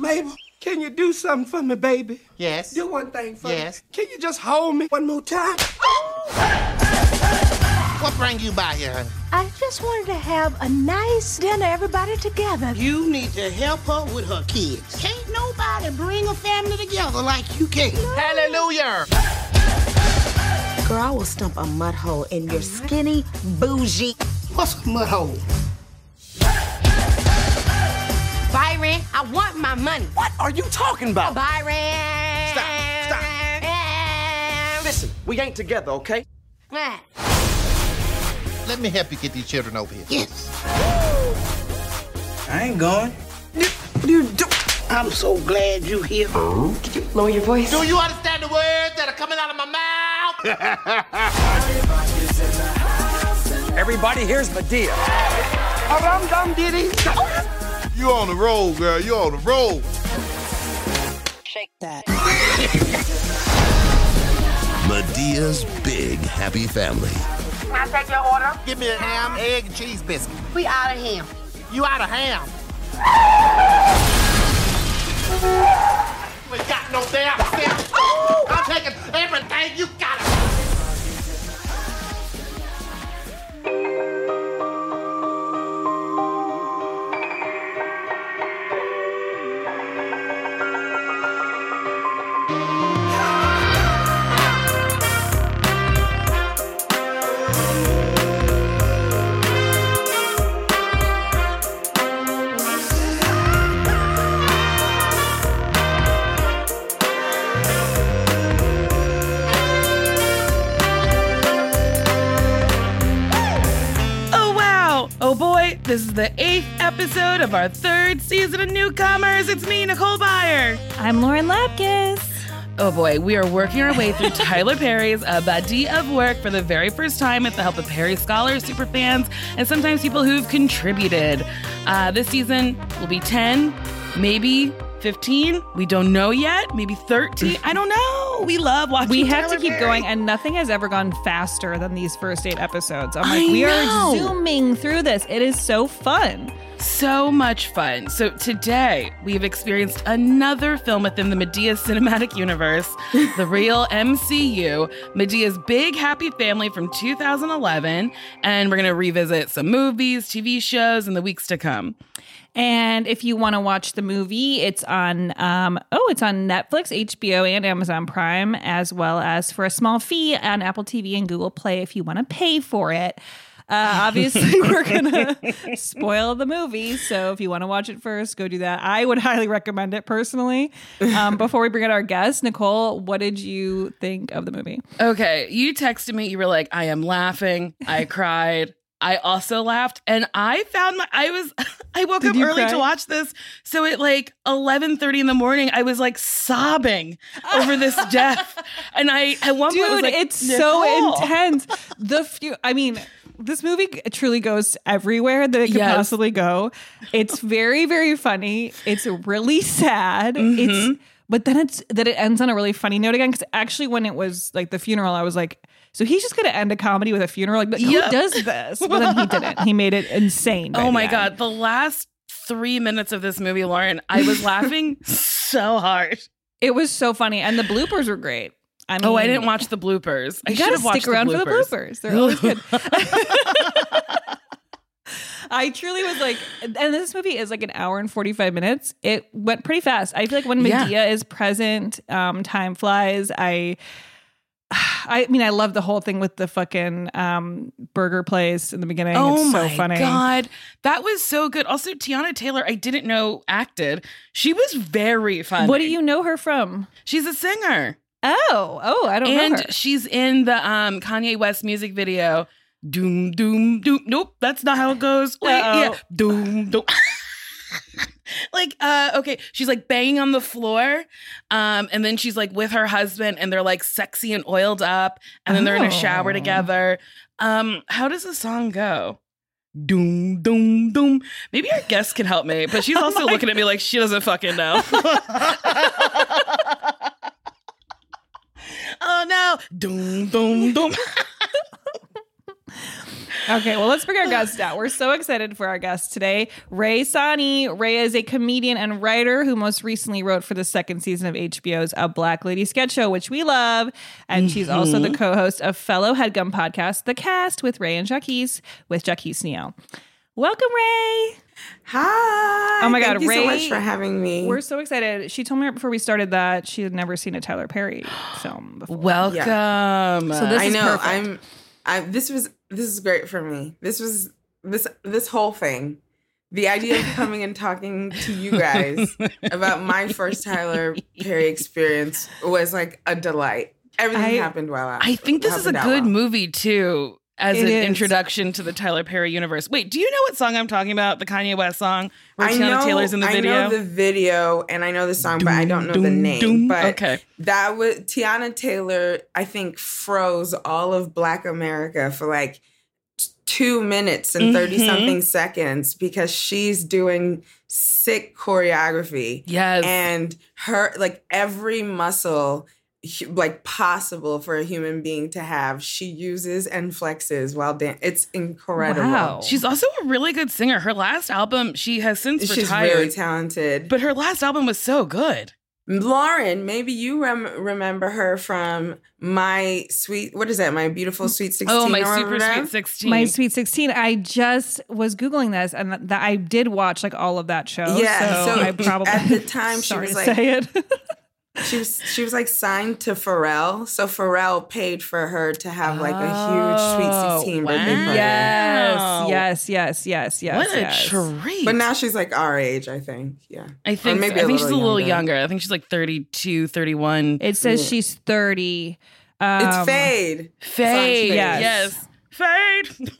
Mabel, can you do something for me, baby? Yes. Do one thing for Yes. me. Yes. Can you just hold me one more time? What bring you by here, honey? I just wanted to have a nice dinner, everybody together. You need to help her with her kids. Can't nobody bring a family together like you can. Hallelujah. Girl, I will stump a mud hole in your skinny, bougie. What's a mud hole? Byron, I want my money. What are you talking about? Byron. Stop, stop. Listen, we ain't together, okay? stop. Let me help you get these children over here. Yes. I ain't going. I'm so glad you're here. Lower your voice. Do you understand the words that are coming out of my mouth? Everybody, here's Madea. Dum dum diddy. Oh, You on the road, girl. You on the road. Shake that. Madea's Big Happy Family. Can I take your order? Give me a ham, egg, and cheese biscuit. We out of ham. You out of ham. We got no damn sense. I'm taking everything you got. This is the eighth episode of our third season of Newcomers. It's me, Nicole Byer. I'm Lauren Lapkus. Oh, boy. We are working our way through Tyler Perry's A Body of Work for the very first time with the help of Perry scholars, superfans, and sometimes people who've contributed. Uh, this season will be 10, maybe 15. We don't know yet. Maybe 13. I don't know. Oh, we love watching We have Tyler to keep Perry. going, and nothing has ever gone faster than these first eight episodes. I'm like, I we know. are zooming through this. It is so fun. So much fun. So today we've experienced another film within the Madea cinematic universe, the real MCU, Madea's Big Happy Family from 2011, and we're going to revisit some movies, TV shows in the weeks to come. And if you want to watch the movie, it's on um oh, it's on Netflix, HBO, and Amazon Prime, as well as for a small fee on Apple TV and Google Play if you want to pay for it. Uh, obviously, we're gonna spoil the movie, so if you want to watch it first, go do that. I would highly recommend it personally. Um, before we bring in our guest, Nicole, what did you think of the movie? Okay, you texted me, you were like, I am laughing. I cried. I also laughed and I found my I was I woke Did up early cry? to watch this. So at like 11:30 in the morning I was like sobbing over this death. And I at one point was like it's so intense. The few, I mean, this movie truly goes everywhere that it could Yes. possibly go. It's very, very funny. It's really sad. Mm-hmm. It's, but then it's that it ends on a really funny note again. Because actually, when it was like the funeral, I was like So he's just going to end a comedy with a funeral. Like, but Yeah. who does this? But then he didn't. He made it insane. Oh my end. god, the last three minutes of this movie, Lauren, I was laughing so hard. It was so funny, and the bloopers were great. I mean, Oh, I didn't watch the bloopers. I should gotta have watched stick around the for the bloopers. They're always good. I truly was like, and this movie is like an hour and 45 minutes. It went pretty fast. I feel like when Yeah. Madea is present, um, time flies. I, I mean, I love the whole thing with the fucking um, burger place in the beginning. Oh it's so my funny. god, that was so good. Also, Teyana Taylor, I didn't know acted. She was very funny. What do you know her from? She's a singer, Oh, oh, I don't know and she's in the um Kanye West music video. Doom, doom, doom. Nope, that's not how it goes. Wait, Uh-oh. yeah, doom, doom. like, uh, okay, she's like banging on the floor, um, and then she's like with her husband, and they're like sexy and oiled up, and then they're in a shower Oh. together. Um, how does the song go? Doom, doom, doom. Maybe our guest can help me, but she's also looking at me like she doesn't fucking know. oh no! Doom, doom, doom. Okay, well, let's bring our guest out. We're so excited for our guest today, Rae Sanni. Rae is a comedian and writer who most recently wrote for the second season of HBO's A Black Lady Sketch Show, which we love. And she's also the mm-hmm. co host of fellow Headgum podcast, The Cast, with Rae and Jacquis, with Jacquis Neo. Welcome, Rae. Hi. Oh my God, Thank God, you so much for having me. We're so excited. She told me right before we started that she had never seen a Tyler Perry film before. Welcome. So this I is know. perfect. I'm. I. This was. This is great for me. This was. This. This whole thing. The idea of coming and talking to you guys about my first Tyler Perry experience was like a delight. Everything I- happened while I. I think this is a good well. movie too, as It an is. introduction to the Tyler Perry universe. Wait, do you know what song I'm talking about? The Kanye West song where I Teyana know, Taylor's in the video. I know the video and I know the song, but I don't know the Doom, name. doom. But Okay. that was Teyana Taylor. I think froze all of Black America for like two minutes and 30 Mhm. something seconds because she's doing sick choreography yes. and her like every muscle like possible for a human being to have she uses and flexes while dan- it's incredible Wow. She's also a really good singer. Her last album, she has since she's retired, really talented but her last album was so good. Lauren, maybe you rem- remember her from my sweet. What is that? My beautiful sweet sixteen. Oh, my super sweet sixteen. My Sweet 16. I just was Googling this and that, that I did watch like all of that show. Yeah, So, so I probably. at the time she was like- say it. She was she was like signed to Pharrell, so Pharrell paid for her to have like a huge sweet Oh, sixteen birthday wow. party. yes, yes, yes, yes, yes. what a yes. treat! But now she's like our age, I think. Yeah, I Or think maybe I think she's a little little younger. younger. I think she's like 32, 31. It says Yeah. she's 30. Um, it's Fade. Fade. Yes. Yes. Fade.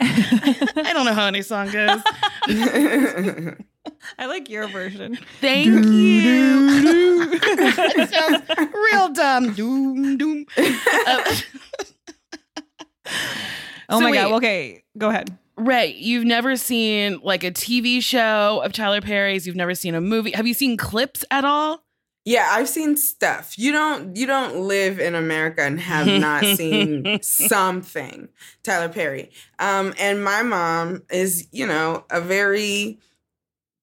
I don't know how any song goes. I like your version. Thank you. it sounds real dumb. Doom, doom. Uh, Oh So my wait. God. Okay, go ahead. Rae, you've never seen like a TV show of Tyler Perry's. You've never seen a movie. Have you seen clips at all? Yeah, I've seen stuff. You don't you don't live in America and have not seen something. Tyler Perry. Um and my mom is, you know, a very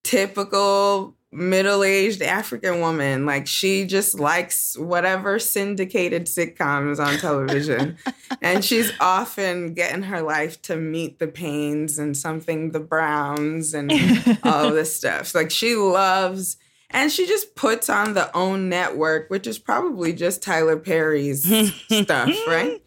typical middle-aged African woman. Like she just likes whatever syndicated sitcoms on television. and she's often getting her life to meet the Paynes and something the Browns and all this stuff. Like she loves and she just puts on the own network, which is probably just Tyler Perry's stuff, right?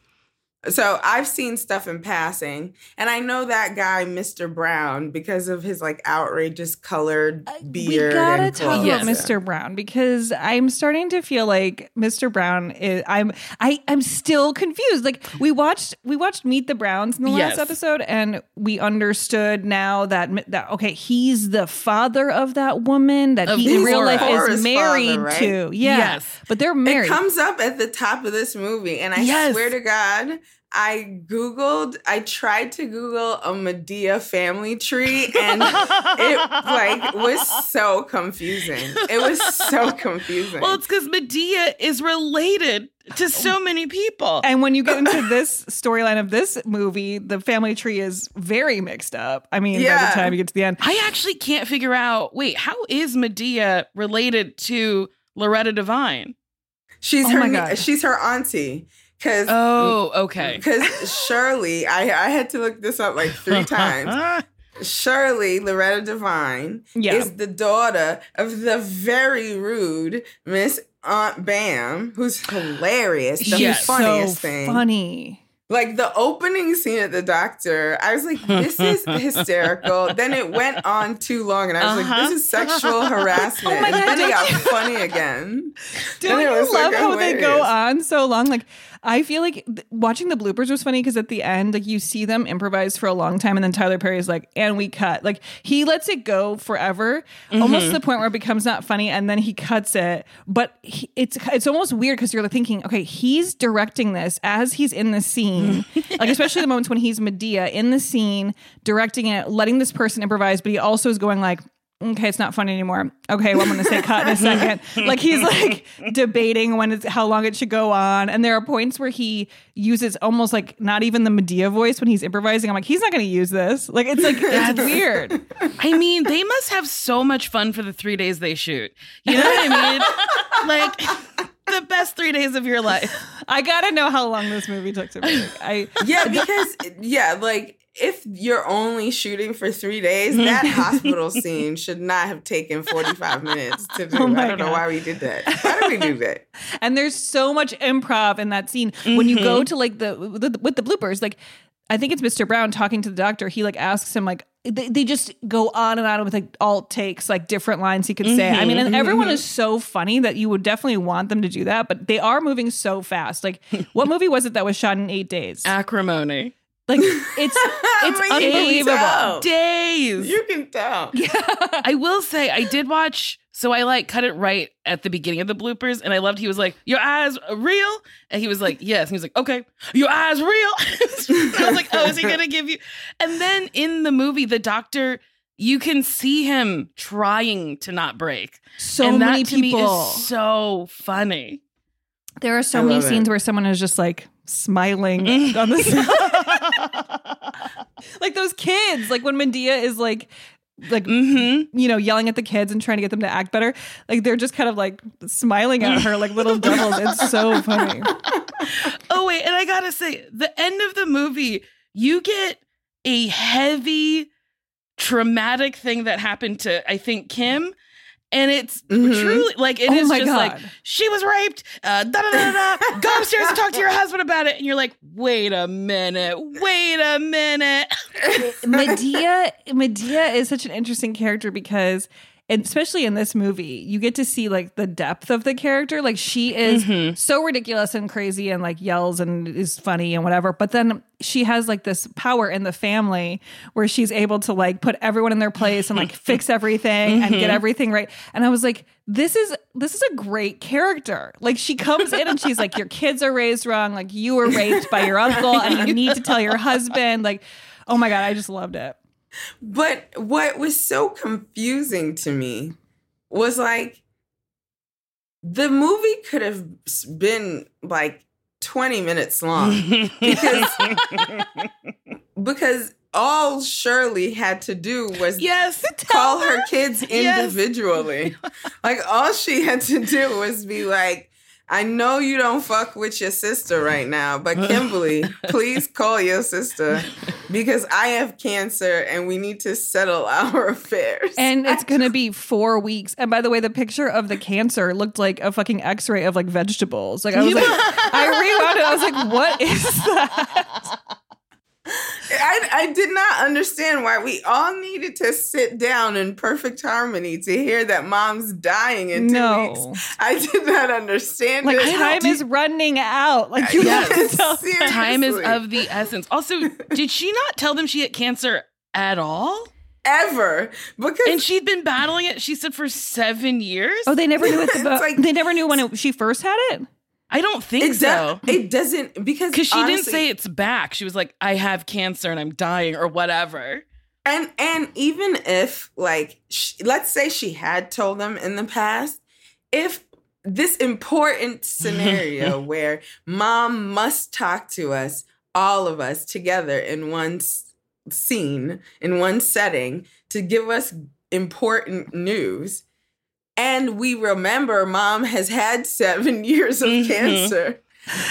So I've seen stuff in passing, and I know that guy, Mr. Brown, because of his like outrageous colored uh, beard. we gotta and talk clothes. about Mr. Brown because I'm starting to feel like Mr. Brown is. I'm. I. I'm still confused. Like we watched. We watched Meet the Browns in the last Yes. episode, and we understood now that that okay, he's the father of that woman that Of he in real life is married father, right? to. Yeah, Yes. but they're married. It comes up at the top of this movie, and I Yes. swear to God, I Googled, I tried to Google a Madea family tree and it like was so confusing. It was so confusing. Well, it's because Madea is related to so oh. many people. And when you get into this storyline of this movie, the family tree is very mixed up. I mean, by the time you get to the end, I actually can't figure out wait, how is Madea related to Loretta Devine? she's Oh her my God. she's her auntie. Cause Oh, okay. because Shirley, I I had to look this up like three times. Shirley Loretta Devine Yeah. is the daughter of the very rude Miss Aunt Bam, who's hilarious. The Yes. funniest so thing. funny. Like the opening scene at the doctor, I was like, this is hysterical. then it went on too long, and I was Uh-huh. like, this is sexual harassment. Oh my God, and then it got funny again. It you like, love how they go on so long? Like, I feel like th- watching the bloopers was funny because at the end, like, you see them improvise for a long time, and then Tyler Perry is like, and we cut. Like, he lets it go forever, almost to mm-hmm. the point where it becomes not funny, and then he cuts it. But he, it's it's almost weird because you're like thinking, okay, he's directing this as he's in the scene, mm-hmm. like especially the moments when he's Madea in the scene, directing it, letting this person improvise, but he also is going like. Okay, it's not funny anymore. Okay, well, I'm going to say cut in a second. Like he's like debating when it's how long it should go on, and there are points where he uses almost like not even the Madea voice when he's improvising. I'm like, he's not going to use this. Like it's like it's weird. I mean, they must have so much fun for the three days they shoot. You know what I mean? like the best three days of your life. I gotta know how long this movie took to make. I Yeah, because yeah, like if you're only shooting for three days, that hospital scene should not have taken 45 minutes to do. Oh I don't know why we did that. Why did we do that? and there's so much improv in that scene when you go mm-hmm. to like the, the with the bloopers like i think it's mr brown talking to the doctor he like asks him like they, they just go on and on with like alt takes like different lines he could say i mean mm-hmm, and mm-hmm, everyone is so funny that you would definitely want them to do that but they are moving so fast like what movie was it that was shot in eight days Acrimony. Like it's it's I mean, you can unbelievable tell. Days. You can tell. Yeah. I will say I did watch so I like cut it right at the beginning of the bloopers and I loved he was like, Your eyes real? And he was like, Yes. And he was like, Okay, your eyes real? I was like, Oh, is he gonna give you and then in the movie, the doctor you can see him trying to not break. so and that many to me people is so funny. There are so I many love it. scenes where someone is just like smiling Mm. on the like those kids, like when Madea is like like Mm-hmm. you know yelling at the kids and trying to get them to act better like they're just kind of like smiling at her like little devils it's so funny Oh wait, and I gotta say, the end of the movie, you get a heavy, traumatic thing that happened to I think Kim, and it's Mhm. truly like it Oh is my just like she was raped. Uh, da da da da. Go upstairs and talk to your husband about it, and you're like, wait a minute, wait a minute. Madea Madea is such an interesting character because and especially in this movie, you get to see like the depth of the character. Like she is Mm-hmm. so ridiculous and crazy and like yells and is funny and whatever. But then she has like this power in the family where she's able to like put everyone in their place and like fix everything and Mm-hmm. get everything right. And I was like, this is this is a great character. Like she comes in and she's like, your kids are raised wrong. Like you were raped by your uncle and you need to tell your husband. Like, oh my god, I just loved it. But what was so confusing to me was like the movie could have been like 20 minutes long because because all Shirley had to do was yes, call her kids Yes. individually. like all she had to do was be like, I know you don't fuck with your sister right now, but Kimberly, please call your sister because I have cancer and we need to settle our affairs. And it's gonna be four weeks. And by the way, the picture of the cancer looked like a fucking X-ray of like vegetables. Like I was like, I rewound it. I was like, what is that? I, I did not understand why we all needed to sit down in perfect harmony to hear that mom's dying in two No. weeks. I did not understand Like it. time is running out. Like you have to Yes, tell. time is of the essence. Also, did she not tell them she had cancer at all? ever because And she'd been battling it, she said, for seven years. Oh, they never knew it. It's like- they never knew when it, she first had it. I don't think Exact- so. It doesn't because Because she didn't say it's back. She was like, I have cancer and I'm dying or whatever. And and even if like sh- let's say she had told them in the past, if this important scenario where mom must talk to us, all of us together in one s- scene, in one setting to give us important news, and we remember mom has had 7 years of Mhm. cancer.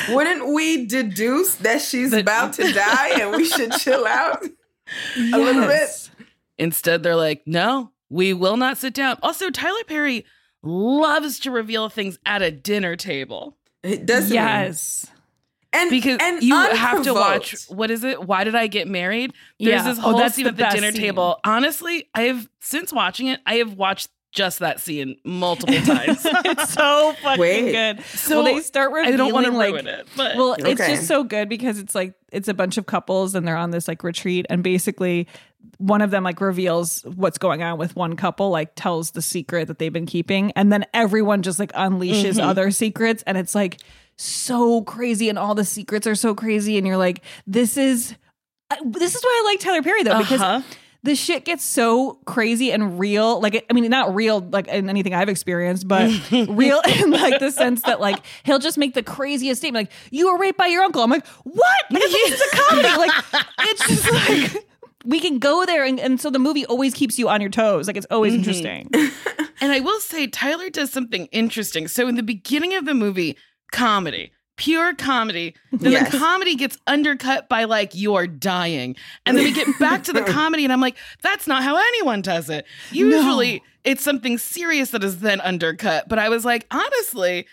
Wouldn't we deduce that she's about to die and we should chill out a little bit? Instead, they're like, no, we will not sit down. Also, Tyler Perry loves to reveal things at a dinner table. It doesn't. he? Yes. And Because and you have to watch what is it? Why did I get married? There's Yeah. this Oh, whole that's scene the at the best dinner scene. table. Honestly, I have since watching it, I have watched just that scene multiple times. it's so fucking Wait. good. So, well, they start I revealing don't want to like ruin it, but Well, it's just so good because it's like it's a bunch of couples and they're on this like retreat and basically one of them like reveals what's going on with one couple, like tells the secret that they've been keeping, and then everyone just like unleashes Mm-hmm. other secrets, and it's like so crazy, and all the secrets are so crazy, and you're like, this is this is why I like Tyler Perry though because Uh-huh. The shit gets so crazy and real. Like, I mean, not real like in anything I've experienced, but real in like the sense that like he'll just make the craziest statement, like "You were raped by your uncle." I'm like, "What?" Think it's a comedy. Like, it's just like we can go there, and, and so the movie always keeps you on your toes. Like, it's always mm-hmm. interesting. And I will say, Tyler does something interesting. So in the beginning of the movie, comedy, pure comedy. Then Yes. the comedy gets undercut by like you're dying, and then we get back to the comedy, and I'm like, that's not how anyone does it. Usually, it's something serious that is then undercut. But I was like, honestly.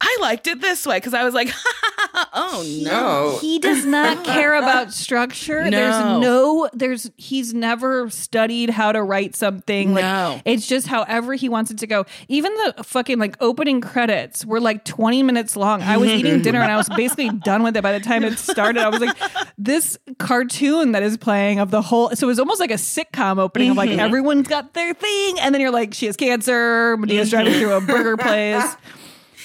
I liked it this way because I was like, oh no. No. He does not care about structure. No. There's no there's he's never studied how to write something. Like No. it's just however he wants it to go. Even the fucking like opening credits were like 20 minutes long. I was eating dinner and I was basically done with it by the time it started. I was like, this cartoon that is playing of the whole so it was almost like a sitcom opening of like mm-hmm. everyone's got their thing, and then you're like, she has cancer, Madea's driving through a burger place.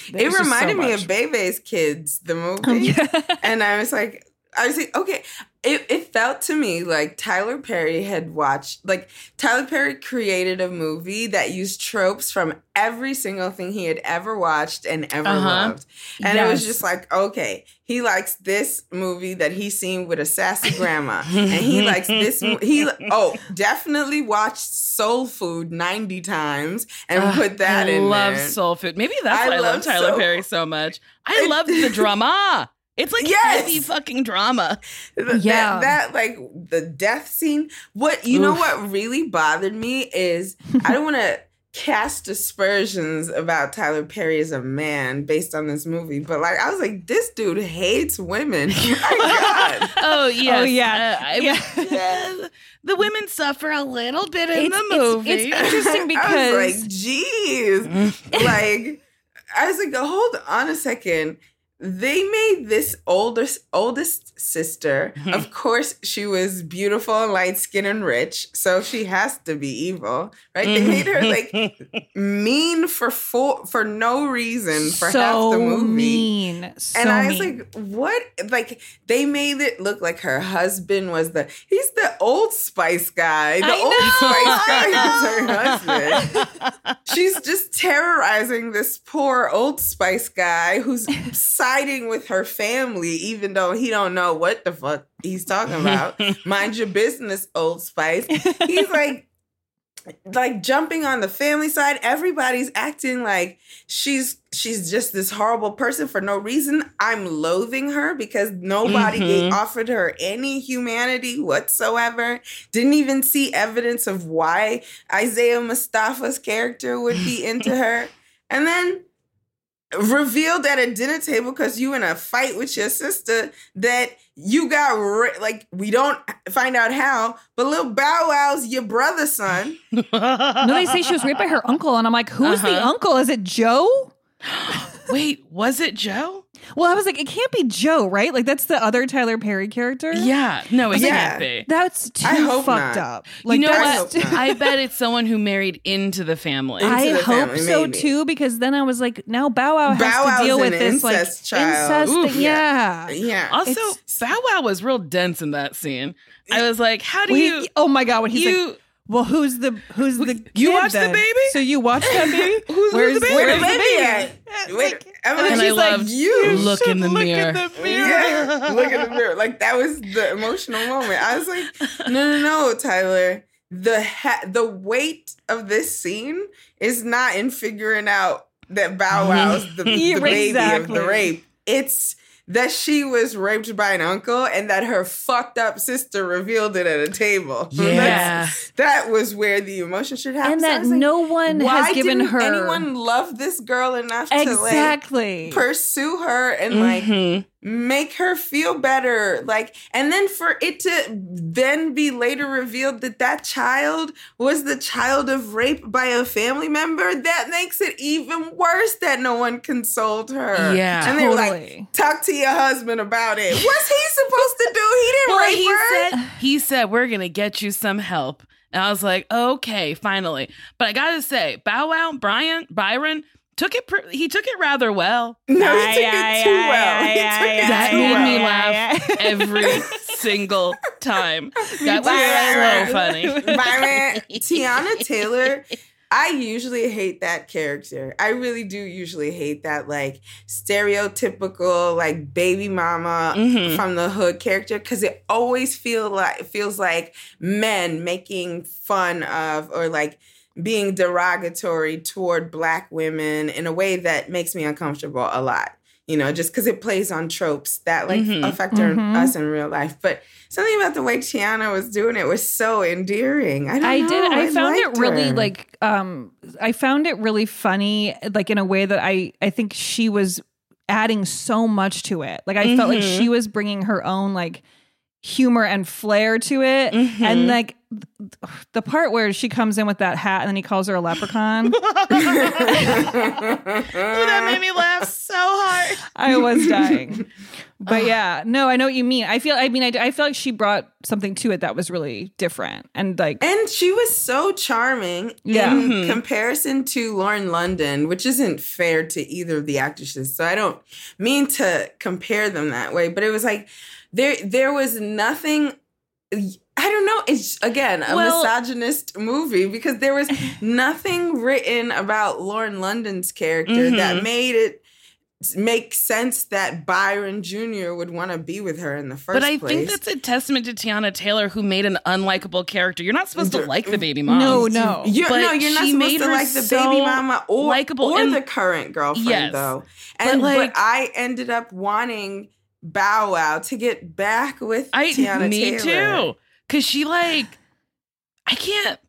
It just so reminded me of Bebe's Kids, the movie. and I was like, I was like, okay. It, it felt to me like Tyler Perry had watched, like, Tyler Perry created a movie that used tropes from every single thing he had ever watched and ever Uh-huh. loved. And it was just like, okay, he likes this movie that he's seen with a sassy grandma. and he likes this, mo- he, oh, definitely watched Soul Food 90 times and Ugh, put that I in love there. soul food. Maybe that's I why I love love Tyler soul- Perry so much. I love the drama. It's like Yes. heavy fucking drama. Yeah. That, that like the death scene. What you know what really bothered me is I don't want to cast aspersions about Tyler Perry as a man based on this movie, but like I was like, this dude hates women. My God. Oh yes. Oh, yeah. Uh, I Yeah. was- yeah, The women suffer a little bit in It's- the movie. it's interesting I because was like, geez. like I was like, hold on a second. They made this oldest oldest sister. Mm-hmm. of course, she was beautiful light skinned and rich, so she has to be evil, right? They made her like mm-hmm. mean for full, for no reason for so half the movie. mean. So And I was mean. like, what? Like, they made it look like her husband was the, he's the Old Spice guy. The I Old know, Spice guy is her husband. She's just terrorizing this poor Old Spice guy who's siding with her family, even though he don't know what the fuck he's talking about. Mind your business, Old Spice. He's like, like jumping on the family side everybody's acting like she's she's just this horrible person for no reason i'm loathing her because nobody Mhm. offered her any humanity whatsoever didn't even see evidence of why isaiah mustafa's character would be into her and then revealed at a dinner table because you in a fight with your sister that you got ra- like we don't find out how but little bow wow's your brother's son no, they say she was raped by her uncle, and I'm like, who's the Uh-huh. uncle? Is it Joe? Wait, was it Joe? Well, I was like, it can't be Joe, right? Like that's the other Tyler Perry character. Yeah, no, it Yeah. can't be. That's too I hope fucked not. up. Like you know what? hope not. I bet it's someone who married into the family. Into I the hope family, so maybe. too, because then I was like, now Bow Wow has Bow to Wow's deal with this like incest child. incest Oof. thing. Yeah. Yeah. also, It's- Bow Wow was real dense in that scene. I was like, how do Well, you? he- oh my god, when he's you- like, well, who's the who's the You kid watched the baby? So you watched that baby? Who's- who's the baby? Where the where's baby at? Wait, I'm like, and I she's like, loved you look in the look mirror. in the Yeah, look at the mirror. Like that was the emotional moment. I was like, no, no, no, Tyler. The ha- the weight of this scene is not in figuring out that Bow Wow's the, the Yeah, baby of the rape. It's that she was raped by an uncle and that her fucked up sister revealed it at a table. Yeah. That was where the emotion should happen. And So that like, no one has given her anyone love this girl enough to like pursue her and like Mhm. Make her feel better like and then for it to then be later revealed that that child was the child of rape by a family member that makes it even worse that no one consoled her Yeah. and they were like Totally. talk to your husband about it what's he supposed to do he didn't Well, rape he her said he said we're gonna get you some help, and I was like, okay, finally. But I gotta say, Bow Wow, Brian, Byron took it. Pr- he took it rather well. no he Yeah, took yeah, it too yeah, well He took it That too made well. me laugh every single time. That was Byron. so funny. Byron, Teyana Taylor. I usually hate that character. I really do usually hate that like stereotypical like baby mama Mhm. from the hood character because it always feel like feels like men making fun of or like being derogatory toward black women in a way that makes me uncomfortable a lot. You know, just because it plays on tropes that like Mhm. affect our- Mhm. us in real life. But something about the way Teyana was doing it was so endearing. I don't I did. I found it really her. like um I found it really funny like in a way that I I think she was adding so much to it. Like I felt like she was bringing her own like humor and flair to it Mhm. and like the part where she comes in with that hat and then he calls her a leprechaun Oh, that made me laugh so hard. I was dying. But yeah, no, I know what you mean. I feel, I mean, I, I feel like she brought something to it that was really different. And like, And she was so charming Yeah. in Mhm. comparison to Lauren London, which isn't fair to either of the actresses. So I don't mean to compare them that way, but it was like there there was nothing I don't know. It's again a Well- misogynist movie because there was nothing written about Lauren London's character that Mhm. made it make sense that Byron Jr. would want to be with her in the first But I place. think that's a testament to Teyana Taylor, who made an unlikable character. You're not supposed to like the baby mom. no, no. You're, But no, you're not she supposed made to her like the so baby mama or likable or and- the current girlfriend Yes. though. And but, like- I ended up wanting Bow Wow to get back with I Teyana me Taylor. too. Cause she like I can't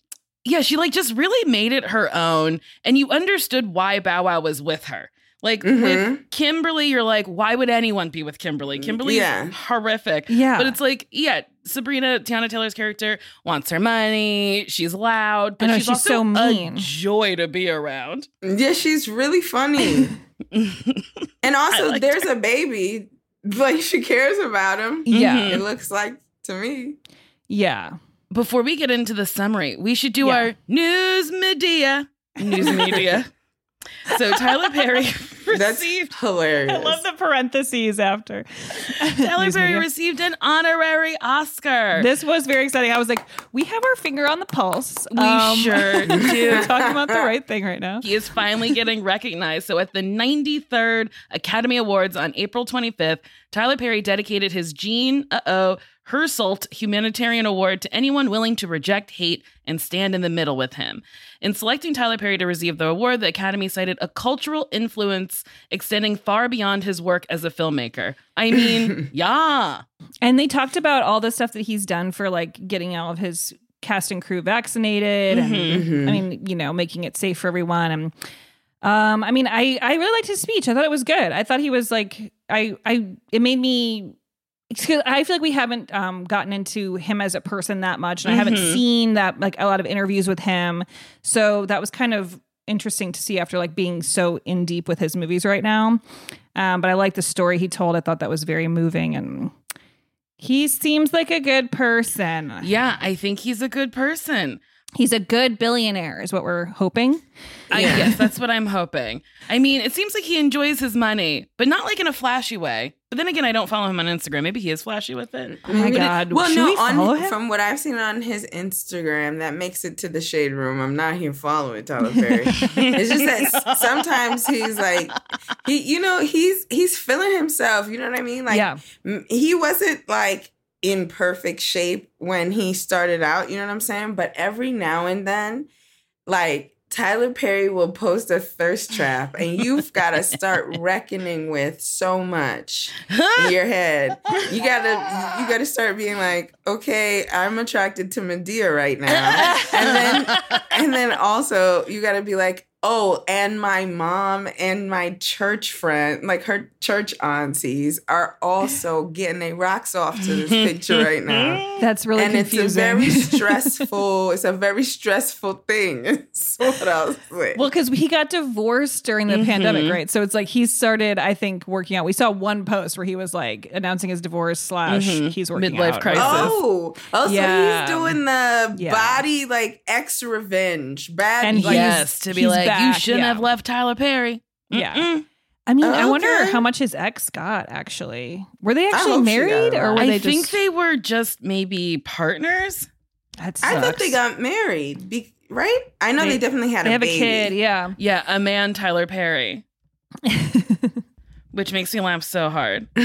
yeah, she like just really made it her own and you understood why Bow Wow was with her. Like Mhm. with Kimberly, you're like, why would anyone be with Kimberly? Kimberly Yeah. horrific. Yeah. But it's like, yeah, Sabrina, Teyana Taylor's character wants her money. She's loud, but know, she's, she's also so mean. a joy to be around. Yeah, she's really funny. and also, liked there's a baby. Like she cares about him. Yeah. It mm-hmm. looks like to me. Yeah. Before we get into the summary, we should do Yeah. our news media. News media. so Tyler Perry That's received hilarious. I love the parentheses after. Tyler Perry received an honorary Oscar. This was very exciting. I was like, we have our finger on the pulse. We um, sure do. We're talking about the right thing right now. he is finally getting recognized. So at the 93rd Academy Awards on April 25th, Tyler Perry dedicated his Jean uh-oh Hersholt Humanitarian Award to anyone willing to reject hate and stand in the middle with him. In selecting Tyler Perry to receive the award, the Academy cited a cultural influence extending far beyond his work as a filmmaker. I mean, yeah. And they talked about all the stuff that he's done for like getting all of his cast and crew vaccinated and Mhm. I mean, you know, making it safe for everyone and um I mean, I I really liked his speech. I thought it was good. I thought he was like I I it made me it's 'cause I feel like we haven't um, gotten into him as a person that much, and I haven't Mhm. seen that like a lot of interviews with him. So that was kind of interesting to see after like being so in deep with his movies right now. Um, but I like the story he told. I thought that was very moving and he seems like a good person. Yeah, I think he's a good person. He's a good billionaire, is what we're hoping. I, yes, that's what I'm hoping. I mean, it seems like he enjoys his money, but not like in a flashy way. But then again, I don't follow him on Instagram. Maybe he is flashy with it. Oh my God. Well, Should no, we follow on him? from what I've seen on his Instagram, that makes it to the shade room. I'm not here following Tyler Perry. it's just that s- sometimes he's like, he, you know, he's he's feeling himself. You know what I mean? Like, Yeah. m- he wasn't like in perfect shape when he started out. You know what I'm saying? But every now and then, like. Tyler Perry will post a thirst trap, and you've got to start reckoning with so much in your head. You gotta, you gotta start being like, okay, I'm attracted to Madea right now, and then, and then also you gotta be like, oh, and my mom and my church friend, like her church aunties, are also getting their rocks off to this picture right now. That's really and confusing. it's a very stressful. it's a very stressful thing. Is what I was saying. Well, because he got divorced during the Mhm. pandemic, right? So it's like he started, I think, working out. We saw one post where he was like announcing his divorce slash Mhm. he's working out. Midlife out. crisis. Oh, oh, Yeah. so he's doing the Yeah. body like ex revenge, bad. And like, yes, to be he's like, you shouldn't yeah. have left Tyler Perry. Yeah. Mm-mm. I mean, I wonder how much his ex got actually. Were they actually hope she got married or lot. were I they think just they were just maybe partners. that I thought they got married, be, right? I know they, They- definitely had They a have baby. a kid, yeah. Yeah, a man, Tyler Perry, which makes me laugh so hard.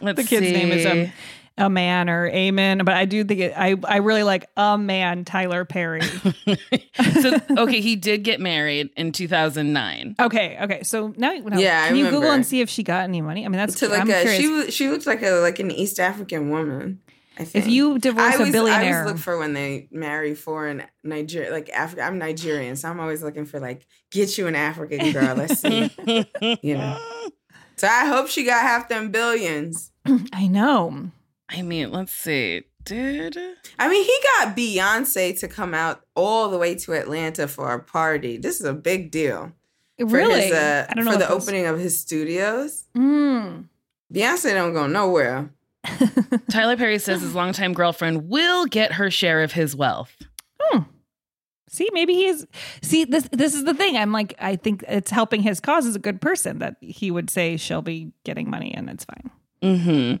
Let's the kid's name is um, a man or Amen, but I do think it, I I really like a man Tyler Perry. so okay, he did get married in 2009. okay, okay. So now, now Yeah, I can you Google and see if she got any money? I mean, that's To like I'm a curious. she w- she looks like a like an East African woman. I think. if you divorce I a always, I billionaire, always look for when they marry foreign Niger like Africa. I'm Nigerian, so I'm always looking for like get you an African girl. Let's see, you know. So I hope she got half them billions. I know. I mean, let's see. Did I mean, he got Beyonce to come out all the way to Atlanta for a party. This is a big deal. For Really, his, uh, I don't know for the that's- opening of his studios. Mm. Beyonce don't go nowhere. Tyler Perry says his longtime girlfriend will get her share of his wealth. See, maybe he's see this. This is the thing. I'm like, I think it's helping his cause as a good person that he would say she'll be getting money and it's fine. Mm-hmm.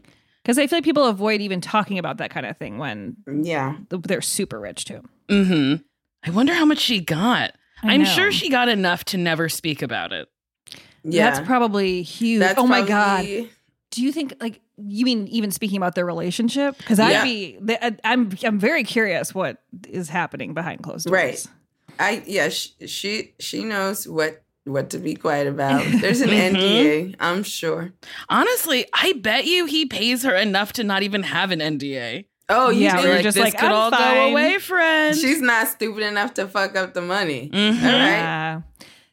Because I feel like people avoid even talking about that kind of thing when Yeah. they're super rich too. Mm-hmm. I wonder how much she got. I I'm sure she got enough to never speak about it. Yeah. That's probably huge. That's oh my god. Do you think like you mean even speaking about their relationship? Because I'd Yeah. be I- I'm I'm very curious what is happening behind closed doors. Right. I yeah, she, she she knows what what to be quiet about. There's an Mhm. NDA, I'm sure. Honestly, I bet you he pays her enough to not even have an NDA. Oh, you Yeah, we're Like, just this like, could "I'm all fine." go away, friend. she's not stupid enough to fuck up the money. Mhm. All right. Yeah.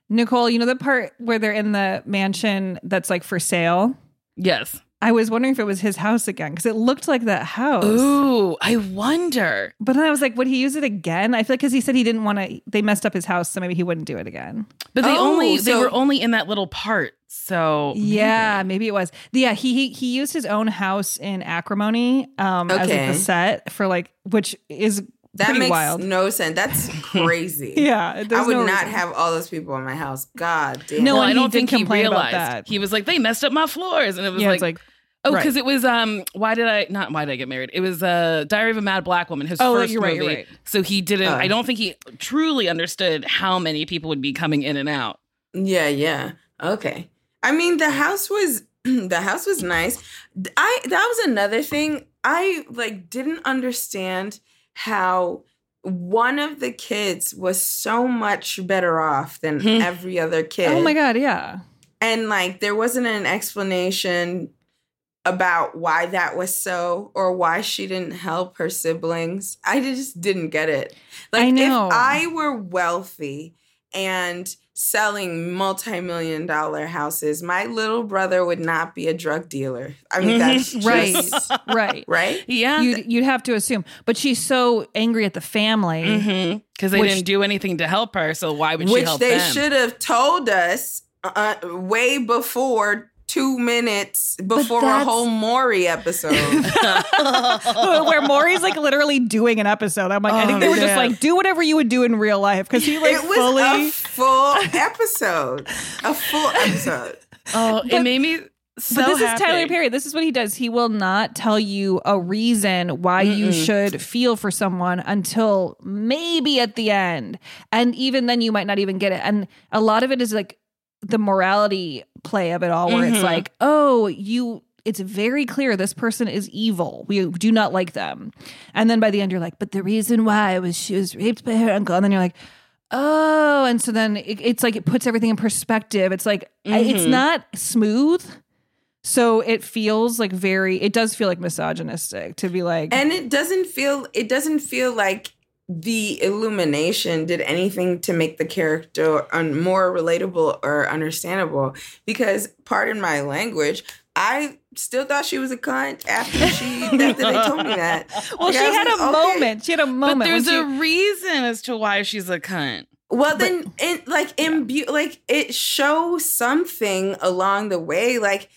Nicole, you know the part where they're in the mansion that's like for sale? yes. I was wondering if it was his house again because it looked like that house. Ooh, I wonder. But then I was like, would he use it again? I feel like because he said he didn't want to, they messed up his house, so maybe he wouldn't do it again. But they Oh, only they were only in that little part. So Yeah, maybe it was. Yeah, he he, he used his own house in Acrimony um, as like the set for like, which is That pretty makes wild. no sense. That's crazy. Yeah, I would no not reason. have all those people in my house. God damn. No, well, I don't did think he complain about realized. that. He was like, they messed up my floors, and it was Yeah, like, it's like oh, right. because it was um, why did I not why did I get married? It was uh, Diary of a Mad Black Woman, his Oh, first you're right, movie. you're right. So he didn't. Oh. I don't think he truly understood how many people would be coming in and out. Yeah, yeah. Okay. I mean, the house was the house was nice. I that was another thing. I like didn't understand how one of the kids was so much better off than Hmm. every other kid. Oh my god, yeah. And like there wasn't an explanation about why that was so or why she didn't help her siblings. I just didn't get it. Like I know. if I were wealthy and selling multi-million dollar houses. My little brother would not be a drug dealer. I mean, that's just, right, right, right. Yeah, you'd, you'd have to assume. But she's so angry at the family because they Which- didn't do anything to help her. So why would she help them? which help they should have told us uh, way before two minutes before a whole Maury episode. where Maury's like literally doing an episode. I'm like, I think they oh, were just like, do whatever you would do in real life because he like it was fully. a full episode, a full episode. oh, it made me so but this happy. is Tyler Perry. This is what he does. He will not tell you a reason why you should feel for someone until maybe at the end. And even then, you might not even get it. And a lot of it is like the morality play of it all, where it's mm-hmm. like, oh, you. It's very clear this person is evil. We do not like them. And then by the end, you're like, but the reason why was she was raped by her uncle. And then you're like, oh. And so then it, it's like it puts everything in perspective. It's like, I- it's mm-hmm. not smooth. So it feels like very it does feel like misogynistic to be like and it doesn't feel it doesn't feel like the illumination did anything to make the character un- more relatable or understandable because pardon my language i still thought she was a cunt after she after they told me that well Like, she I was had a okay. moment. She had a moment. But there's when a reason as to why she's a cunt. Well, then, in like in beau- like it shows something along the way, like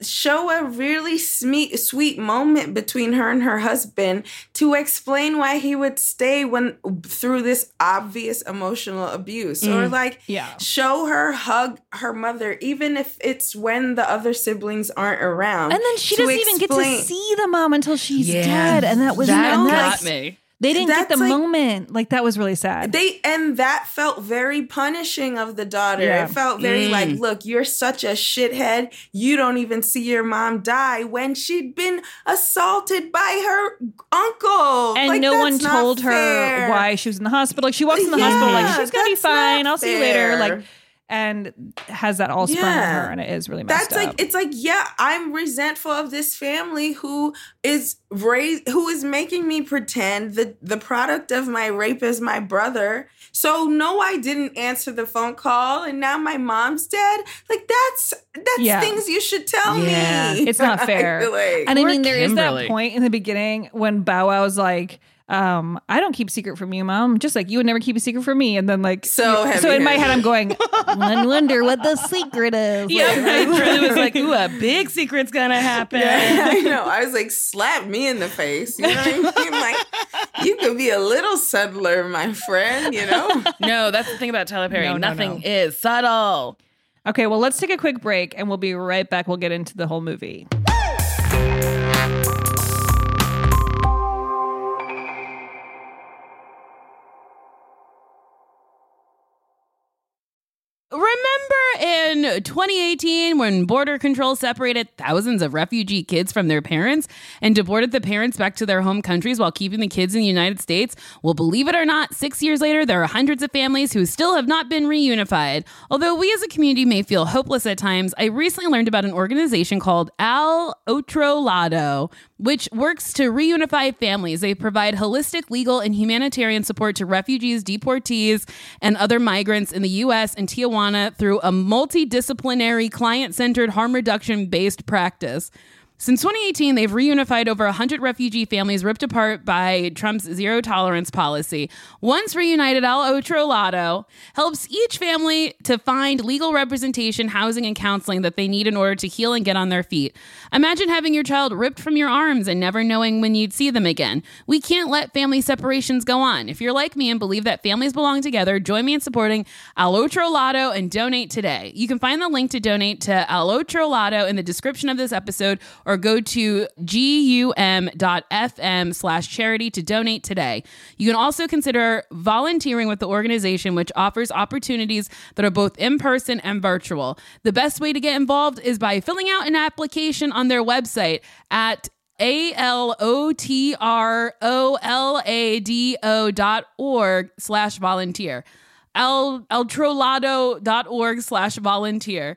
show a really sweet sweet moment between her and her husband to explain why he would stay when through this obvious emotional abuse or mm, like Yeah. show her hug her mother even if it's when the other siblings aren't around and then she doesn't even get to see the mom until she's Yeah, dead. And that was that and got that's- me. They didn't get the like- moment. Like that was really sad. They and that felt very punishing of the daughter. Yeah. It felt very Mm. like, look, you're such a shithead. You don't even see your mom die when she'd been assaulted by her uncle. and Like, no one not told her fair. why she was in the hospital. Like she walks in the hospital like she's gonna be fine. I'll see you later. Like and has that all sprung on her, and it is really messed That's like it's like yeah, I'm resentful of this family who is raised who is making me pretend that the product of my rape is my brother. So no, I didn't answer the phone call, and now my mom's dead. Like that's that's Yeah. things you should tell Yeah. me. It's not fair. feel like. and I Poor mean, there is Kimberly. that point in the beginning when Bow Wow's like, um, I don't keep secret from you, mom. Just like you would never keep a secret from me. And then like, So you- so in my head, I'm going, I wonder what the secret is. Yeah, right. Really was like, ooh, a big secret's gonna happen. Yeah, I know. I was like, slap me in the face. You know what I mean? Like, you could be a little subtler, my friend. You know. No, that's the thing about Tyler Perry. No, no, Nothing no. is subtle. Okay, well, let's take a quick break and we'll be right back. We'll get into the whole movie. In 2018 when border control separated thousands of refugee kids from their parents and deported the parents back to their home countries while keeping the kids in the United States? Well, believe it or not, six years later, there are hundreds of families who still have not been reunified. Although we as a community may feel hopeless at times, I recently learned about an organization called Al Otro Lado, which works to reunify families. They provide holistic legal and humanitarian support to refugees, deportees, and other migrants in the U.S. and Tijuana through a multidisciplinary, client centered, harm reduction based practice. Since 2018, they've reunified over 100 refugee families ripped apart by Trump's zero tolerance policy. Once reunited, Al Otro Lado helps each family to find legal representation, housing, and counseling that they need in order to heal and get on their feet. Imagine having your child ripped from your arms and never knowing when you'd see them again. We can't let family separations go on. If you're like me and believe that families belong together, join me in supporting Al Otro Lado and donate today. You can find the link to donate to Al Otro Lado in the description of this episode or go to gum.fm slash charity to donate today. You can also consider volunteering with the organization, which offers opportunities that are both in person and virtual. The best way to get involved is by filling out an application on their website at a L O T R O L A D O dot org slash volunteer. El, eltrolado dot org slash volunteer.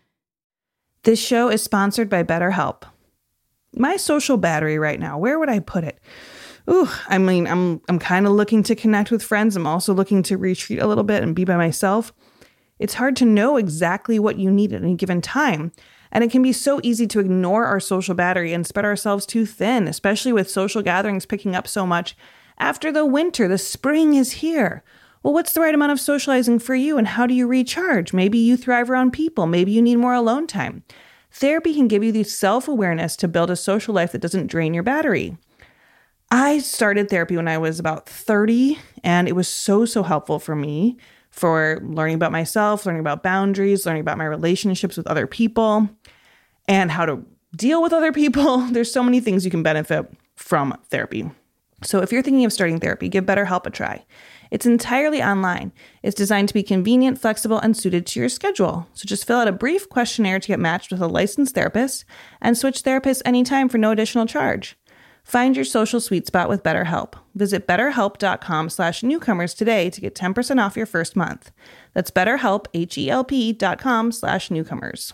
This show is sponsored by BetterHelp. My social battery right now, where would I put it? Ooh, I mean, I'm I'm kind of looking to connect with friends. I'm also looking to retreat a little bit and be by myself. It's hard to know exactly what you need at any given time. And it can be so easy to ignore our social battery and spread ourselves too thin, especially with social gatherings picking up so much. After the winter, the spring is here. Well, what's the right amount of socializing for you and how do you recharge? Maybe you thrive around people, maybe you need more alone time. Therapy can give you the self awareness to build a social life that doesn't drain your battery. I started therapy when I was about 30, and it was so, so helpful for me for learning about myself, learning about boundaries, learning about my relationships with other people, and how to deal with other people. There's so many things you can benefit from therapy. So if you're thinking of starting therapy, give BetterHelp a try. It's entirely online. It's designed to be convenient, flexible, and suited to your schedule. So just fill out a brief questionnaire to get matched with a licensed therapist and switch therapists anytime for no additional charge. Find your social sweet spot with BetterHelp. Visit betterhelp.com slash newcomers today to get 10% off your first month. That's betterhelp, H-E-L-P dot com slash newcomers.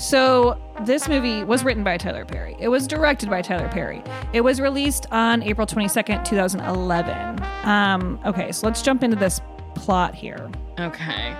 So this movie was written by Tyler Perry. It was directed by Tyler Perry. It was released on April 22nd, 2011. Um, okay, so let's jump into this plot here. Okay.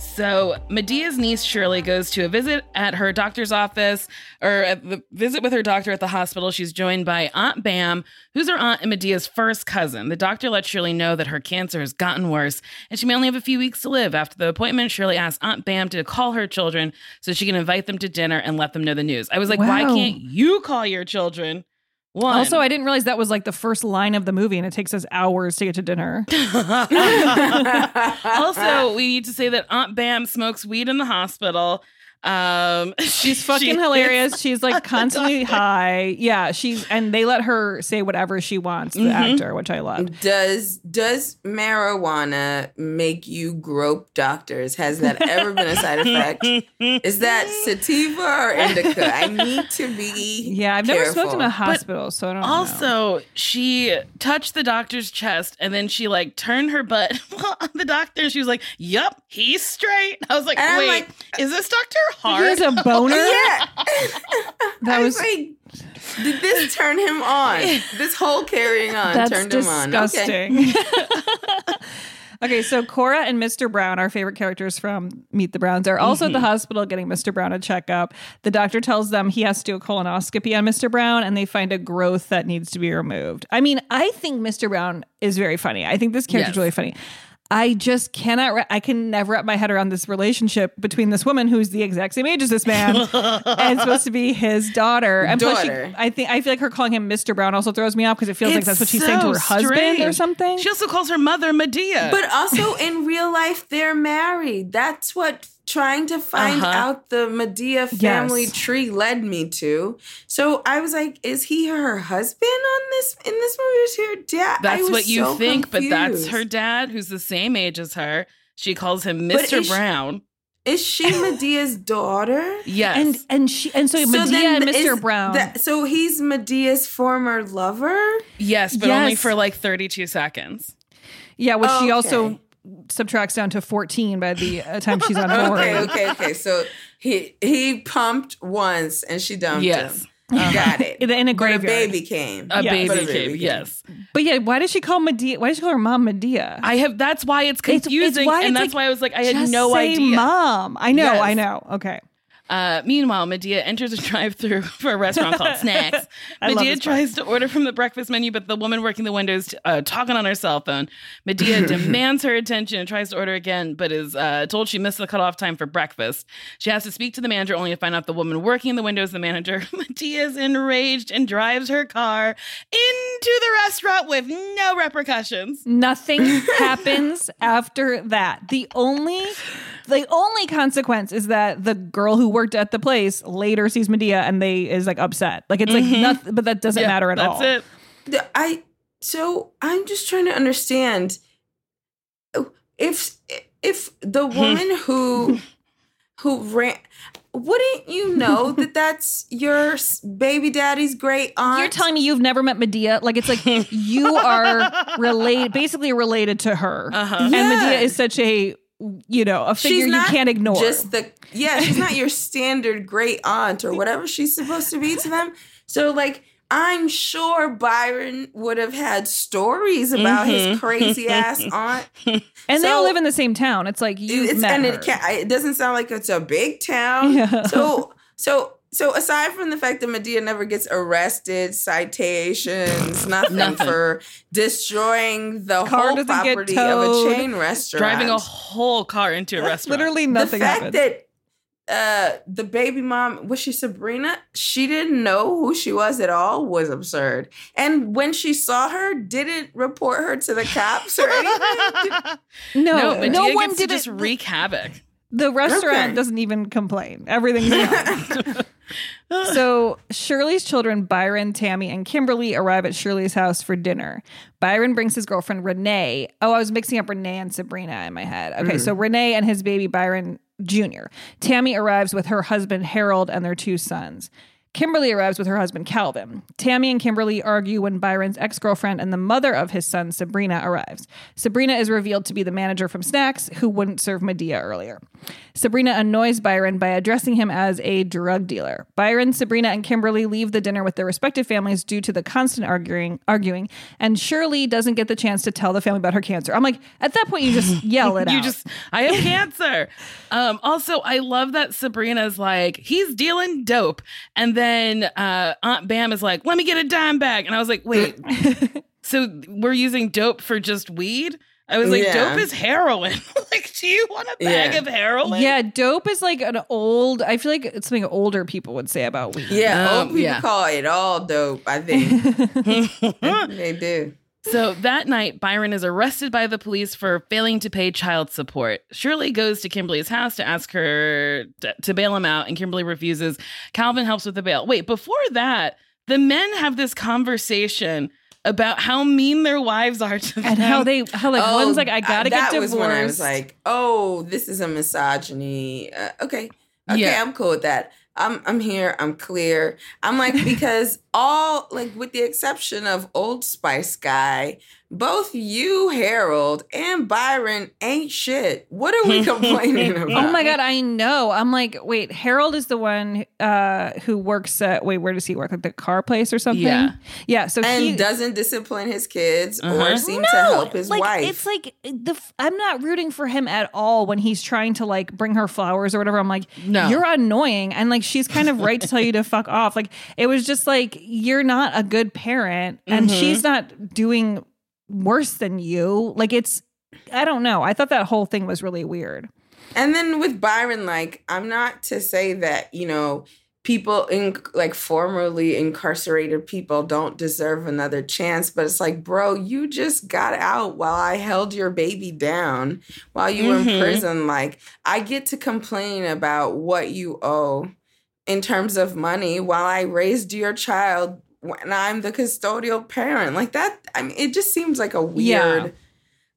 So Madea's niece Shirley goes to a visit at her doctor's office, or at the visit with her doctor at the hospital. She's joined by Aunt Bam, who's her aunt and Madea's first cousin. The doctor lets Shirley know that her cancer has gotten worse, and she may only have a few weeks to live. After the appointment, Shirley asks Aunt Bam to call her children so she can invite them to dinner and let them know the news. I was like, why can't you call your children? One. Also, I didn't realize that was like the first line of the movie, and it takes us hours to get to dinner. also, we need to say that Aunt Bam smokes weed in the hospital. Um, She's fucking she- hilarious. She's like constantly high. Yeah, she's and they let her say whatever she wants, the Mhm. actor, which I love. Does does marijuana make you grope doctors? Has that ever been a side effect? Is that sativa or indica? I need to be. Yeah, I've never smoked in a careful. hospital, so I don't know. Also, she touched the doctor's chest and then she like turned her butt on the doctor. She was like, "Yup, he's straight." I was like, And "Wait, like, is this Doctor He Hard?" has a boner. Yeah. That I was was like, did this turn him on? This whole carrying on That's turned him on. Okay. disgusting. okay, so Cora and Mr. Brown, our favorite characters from Meet the Browns, are also Mm-hmm. at the hospital getting Mr. Brown a checkup. The doctor tells them he has to do a colonoscopy on Mr. Brown, and they find a growth that needs to be removed. I mean, I think Mr. Brown is very funny. I think this character's Yes. really funny. I just cannot. Ra- I can never wrap my head around this relationship between this woman who's the exact same age as this man and supposed to be his daughter. And plus, she, Daughter. I think I feel like her calling him Mr. Brown also throws me off because it feels like that's what she's saying to her husband or something. She also calls her mother Madea. But also in real life, they're married. That's what trying to find Uh-huh. out the Madea family Yes. tree led me to. So I was like, is he her husband on this in this movie? Is he her dad? That's what you so think, but that's her dad, who's the same age as her. She calls him Mr. is she- Brown. Is she Madea's daughter? Yes. and and she and so, Madea and Mr. is Brown. that- so he's Madea's former lover. yes, but only for like 32 seconds. yeah, which she Okay. Also subtracts down to fourteen by the uh, time she's on board. Okay, okay, okay. So he he pumped once and she dumped Yes. him. Got it. In a- in a But a baby came. A Yeah. baby But a cave, baby yes. But yeah, why does she call Madea? Why does she call her mom Madea? I have that's why it's It's- it's confusing. why and it's that's like, why I was like, I had no say idea. Mom, I know, Yes. I know. Okay. Uh, meanwhile, Madea enters a drive-through for a restaurant called Snacks. Madea part. tries to order from the breakfast menu, but the woman working the window is uh, talking on her cell phone. Madea demands her attention and tries to order again, but is uh, told she missed the cutoff time for breakfast. She has to speak to the manager, only to find out the woman working in the window is the manager. Madea is enraged and drives her car into the restaurant with no repercussions. Nothing happens after that. The only the only consequence is that the girl who worked at the place later sees Madea and they is like upset. Like it's like nothing but that doesn't Yeah, matter at that's all. That's it. I so I'm just trying to understand if if the woman who who ran wouldn't you know that that's your baby daddy's great aunt? You're telling me you've never met Madea? Like it's like you are related basically related to her. Uh-huh. And Yeah. Madea is such a you know, a figure you can't ignore. Just the yeah, she's not your standard great aunt or whatever she's supposed to be to them. So like I'm sure Byron would have had stories about Mhm. his crazy ass aunt. and they all live in the same town. It's like you it's, met and her. it can't, it doesn't sound like it's a big town. Yeah. So so so aside from the fact that Madea never gets arrested, citations, nothing, Nothing. for destroying the Car whole property of a chain restaurant, Driving a whole car into a restaurant. Literally nothing. the fact happens. that uh the baby mom was she Sabrina? She didn't know who she was at all was absurd. And when she saw her, didn't report her to the cops or anything. no, no, no, one did just wreak havoc. The restaurant Okay. doesn't even complain. Everything's fine. so Shirley's children, Byron, Tammy, and Kimberly, arrive at Shirley's house for dinner. Byron brings his girlfriend Renee. Oh, I was mixing up Renee and Sabrina in my head. Okay, so mm. Renee and his baby Byron Jr. Tammy arrives with her husband Harold and their two sons. Kimberly arrives with her husband Calvin. Tammy and Kimberly argue when Byron's ex girlfriend and the mother of his son, Sabrina, arrives. Sabrina is revealed to be the manager from Snacks who wouldn't serve Madea earlier. Sabrina annoys Byron by addressing him as a drug dealer. Byron, Sabrina, and Kimberly leave the dinner with their respective families due to the constant arguing, arguing, and Shirley doesn't get the chance to tell the family about her cancer. I'm like, at that point, you just yell it you out. just I have cancer. Um also I love that Sabrina's like, he's dealing dope. And then uh Aunt Bam is like, let me get a dime bag. And I was like, wait, so we're using dope for just weed? I was like, Yeah. dope is heroin. like, do you want a bag Yeah. of heroin? Yeah, dope is like an old. I feel like it's something older people would say about weed. Yeah, Um, old people yeah. call it all dope, I think. They do. So that night, Byron is arrested by the police for failing to pay child support. Shirley goes to Kimberly's house to ask her to, to bail him out, and Kimberly refuses. Calvin helps with the bail. Wait, before that, the men have this conversation about how mean their wives are to them and how they how like one's like I gotta Oh, that get divorced. was when I was like, oh, this is a misogyny. Uh, okay, okay, Yeah. I'm cool with that. I'm I'm here. I'm clear. I'm like because all like with the exception of Old Spice guy, both you Harold and Byron ain't shit. What are we complaining about? Oh my god, I know. I'm like, wait, Harold is the one uh who works at wait, where does he work? Like the car place or something? Yeah. Yeah. So and he doesn't discipline his kids Uh-huh. or seem to help his like, wife. It's like the f- I'm not rooting for him at all when he's trying to like bring her flowers or whatever. I'm like, No. you're annoying, and like she's kind of right to tell you to fuck off. Like it was just like you're not a good parent, and Mhm. she's not doing worse than you. Like it's, I don't know. I thought that whole thing was really weird. And then with Byron, like, I'm not to say that, you know, people in like formerly incarcerated people don't deserve another chance, but it's like, bro, you just got out while I held your baby down while you were in Mhm. prison. Like, I get to complain about what you owe in terms of money while I raised your child when I'm the custodial parent. Like that, I mean, it just seems like a weird Yeah.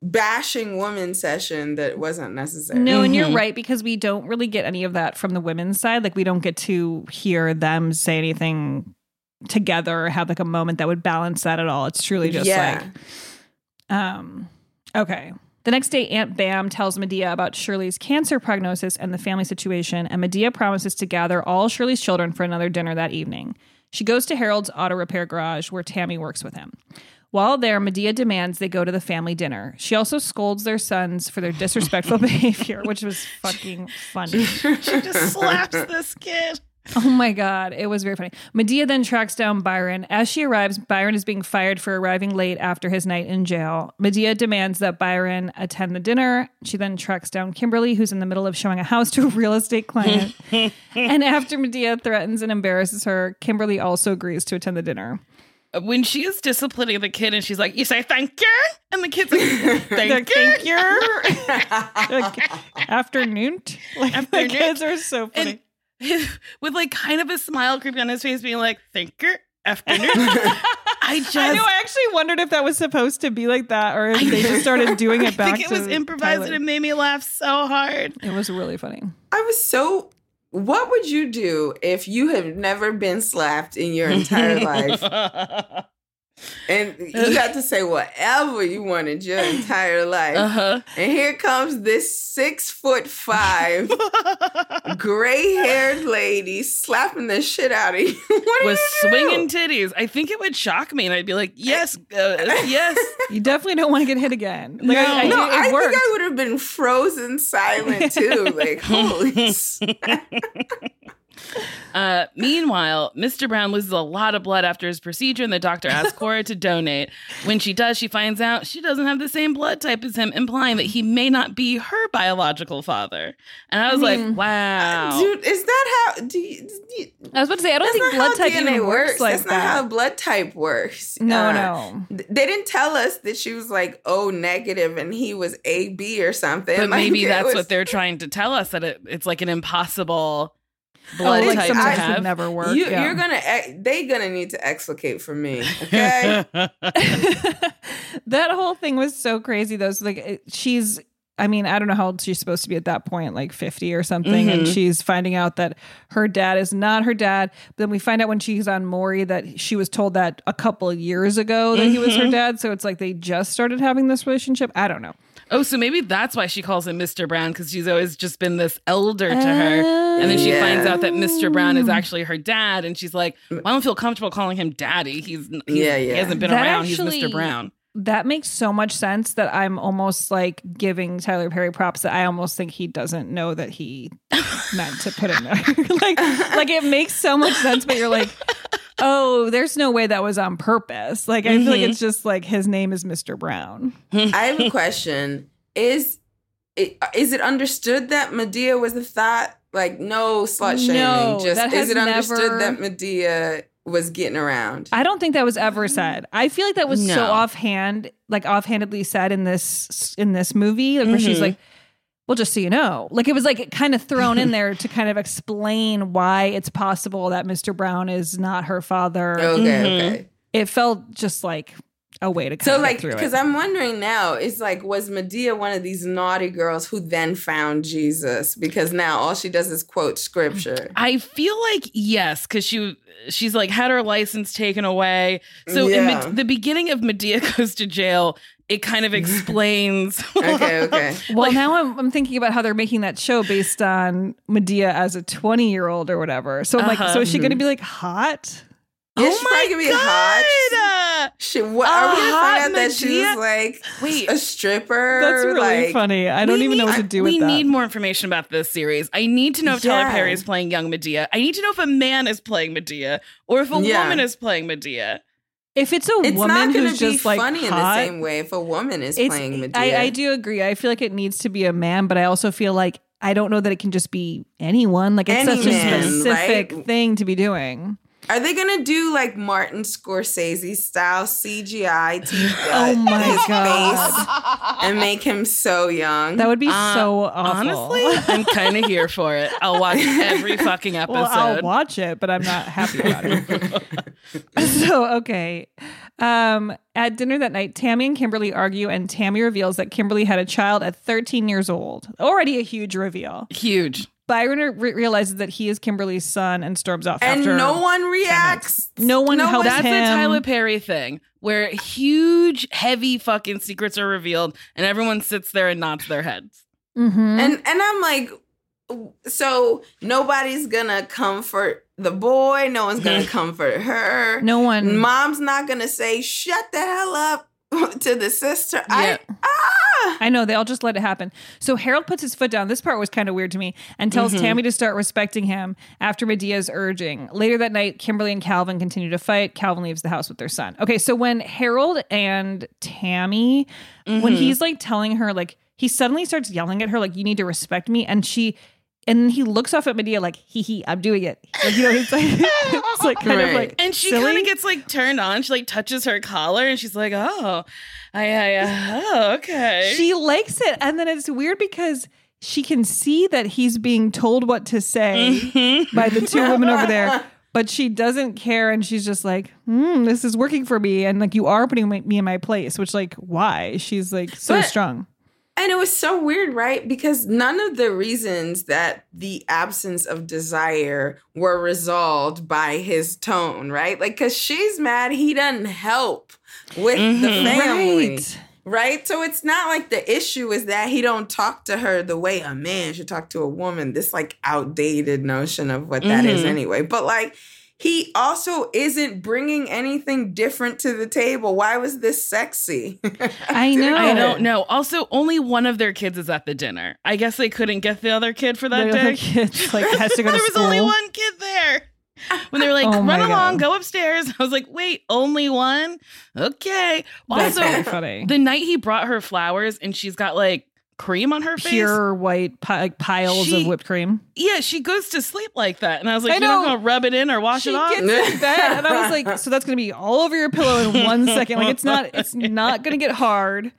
bashing woman session that wasn't necessary. No, and you're Mhm. right because we don't really get any of that from the women's side. Like we don't get to hear them say anything together or have like a moment that would balance that at all. It's truly just Yeah. like um okay. The next day, Aunt Bam tells Madea about Shirley's cancer prognosis and the family situation, and Madea promises to gather all Shirley's children for another dinner that evening. She goes to Harold's auto repair garage where Tammy works with him. While there, Madea demands they go to the family dinner. She also scolds their sons for their disrespectful behavior, which was fucking funny. she just slaps this kid. Oh my God. It was very funny. Madea then tracks down Byron. As she arrives, Byron is being fired for arriving late after his night in jail. Madea demands that Byron attend the dinner. She then tracks down Kimberly, who's in the middle of showing a house to a real estate client. and after Madea threatens and embarrasses her, Kimberly also agrees to attend the dinner. When she is disciplining the kid and she's like, You say thank you? And the kid's like, Thank you. Thank you. like, afternoon. Like, Afternoon. the kids are so funny. And with like kind of a smile creeping on his face, being like, Thank you. Afternoon. I just I know. I actually wondered if that was supposed to be like that, or if they just started doing it back. I think it was to improvised Tyler. and it made me laugh so hard. It was really funny. I was so. What would you do if you have never been slapped in your entire life and you got to say whatever you wanted your entire life? Uh-huh. And here comes this six foot five, gray haired lady slapping the shit out of you. What With you swinging titties. I think it would shock me and I'd be like, Yes, uh, yes. You definitely don't want to get hit again. Like, I, I, no, do- it I think I would have been frozen silent too. Like, holy. S- Uh, meanwhile, Mr. Brown loses a lot of blood after his procedure, and the doctor asks Cora to donate. When she does, she finds out she doesn't have the same blood type as him, implying that he may not be her biological father. And I was mean, like, wow. Dude, is that how? Do you, do you- I was about to say, I don't think blood type DNA even works like That's that. not how blood type works. No, Uh, no. They didn't tell us that she was like O negative and he was AB or something. but Like, maybe that's was- what they're trying to tell us that it, it's like an impossible Oh, blood like type to have. would never work. You, yeah. You're gonna. ex- They gonna need to explicate for me. Okay. that whole thing was so crazy though. So like she's I mean, I don't know how old she's supposed to be at that point, like 50 or something. And Mhm. she's finding out that her dad is not her dad. Then we find out when she's on Maury that she was told that a couple of years ago that he was her Mhm. dad. So it's like they just started having this relationship. I don't know. Oh, so maybe that's why she calls him Mr. Brown because she's always just been this elder to her. And then she Yeah. finds out that Mr. Brown is actually her dad. And she's like, well, I don't feel comfortable calling him daddy. He's, he's Yeah, he hasn't been That around. he's Mr. Brown. That makes so much sense that I'm almost like giving Tyler Perry props that I almost think he doesn't know that he meant to put him there. like, like it makes so much sense, but you're like, oh, there's no way that was on purpose. Like, I feel like it's just like his name is Mr. Brown. I have a question. Is it, is it understood that Madea was a thought? Like no slut shaming. No, just is it understood never- that Madea was getting around. I don't think that was ever said. I feel like that was so offhand, like offhandedly said in this in this movie, like, where she's Mhm. like, "Well, just so you know," like it was like kind of thrown in there to kind of explain why it's possible that Mr. Brown is not her father. Okay, okay. Mm-hmm. It felt just like a way to kind So of like, through because I'm wondering now, it's like, was Madea one of these naughty girls who then found Jesus? Because now all she does is quote scripture. I feel like yes, because she she's like had her license taken away. So in Yeah. Med- the beginning of Madea goes to jail, it kind of explains. okay, okay. Well, now I'm, I'm thinking about how they're making that show based on Madea as a 20 year old or whatever. So I'm like, Uh-huh. so is she going to be like hot? Yeah, she's probably gonna be hot. She, what, are we gonna hot find out that she's like Wait. a stripper? That's really like, funny. I don't We even know what to do we with that. need more information about this series. I need to know if Tyler Perry is playing young Madea. I need to know if a man is playing Madea or if a Yeah. woman is playing Madea. If it's a woman, It's woman who's be just like funny hot, in the same way if a woman is playing Madea. I, I do agree. I feel like it needs to be a man, but I also feel like I don't know that it can just be anyone. Like it's Any such a specific right? thing to be doing. Are they gonna do like Martin Scorsese style CGI to Oh my his God. face and make him so young? That would be Uh, so awful. Honestly, I'm kind of here for it. I'll watch every fucking episode. Well, I'll watch it, but I'm not happy about it. so, okay. Um, at dinner that night, Tammy and Kimberly argue, and Tammy reveals that Kimberly had a child at 13 years old. Already a huge reveal. Huge. Byron re- realizes that he is Kimberly's son and storms off and after. no one reacts. No one No helps That's him. a Tyler Perry thing where huge, heavy fucking secrets are revealed and everyone sits there and nods their heads. Mhm. And and I'm like, so nobody's gonna comfort the boy. No one's gonna comfort her. no one. Mom's not gonna say, "Shut the hell up" to the sister. I ah. I know they all just let it happen. So Harold puts his foot down. This part was kind of weird to me and tells Mhm. Tammy to start respecting him after Madea's urging. Later that night, Kimberly and Calvin continue to fight. Calvin leaves the house with their son. Okay, so when Harold and Tammy, when Mhm. he's like telling her, like, he suddenly starts yelling at her, like, you need to respect me. And she, and he looks off at Madea, like, hee hee, I'm doing it. Like, you know, it's like, it's like kind of like, And she kind of gets like turned on. She like touches her collar and she's like, oh, I, I, uh, oh, okay. She likes it. And then it's weird because she can see that he's being told what to say Mm-hmm. by the two women over there. But she doesn't care, and she's just like, hmm, "This is working for me," and like, "You are putting my, me in my place." Which, like, why? She's like so But- strong. And it was so weird, right? Because none of the reasons that the absence of desire were resolved by his tone, right? Like, because she's mad he doesn't help with the Mhm. family. Right. Right? So it's not like the issue is that he don't talk to her the way a man should talk to a woman. This like outdated notion of what that is Mhm. anyway. But like he also isn't bringing anything different to the table. Why was this sexy? I know. I don't know. Also, only one of their kids is at the dinner. I guess they couldn't get the other kid for that The day. kid's like has to go to there was school. only one kid there. When they were like, Oh run along, God. go upstairs. I was like, wait, only one? Okay. Also, very funny. the night he brought her flowers and she's got like cream on her face. Pure white pi- piles She- of whipped cream. Yeah, she goes to sleep like that. And I was like, I you're not going to rub it in or wash she it off? gets in bed, and I was like, so that's gonna be all over your pillow in one second. Like it's not, it's not gonna get hard.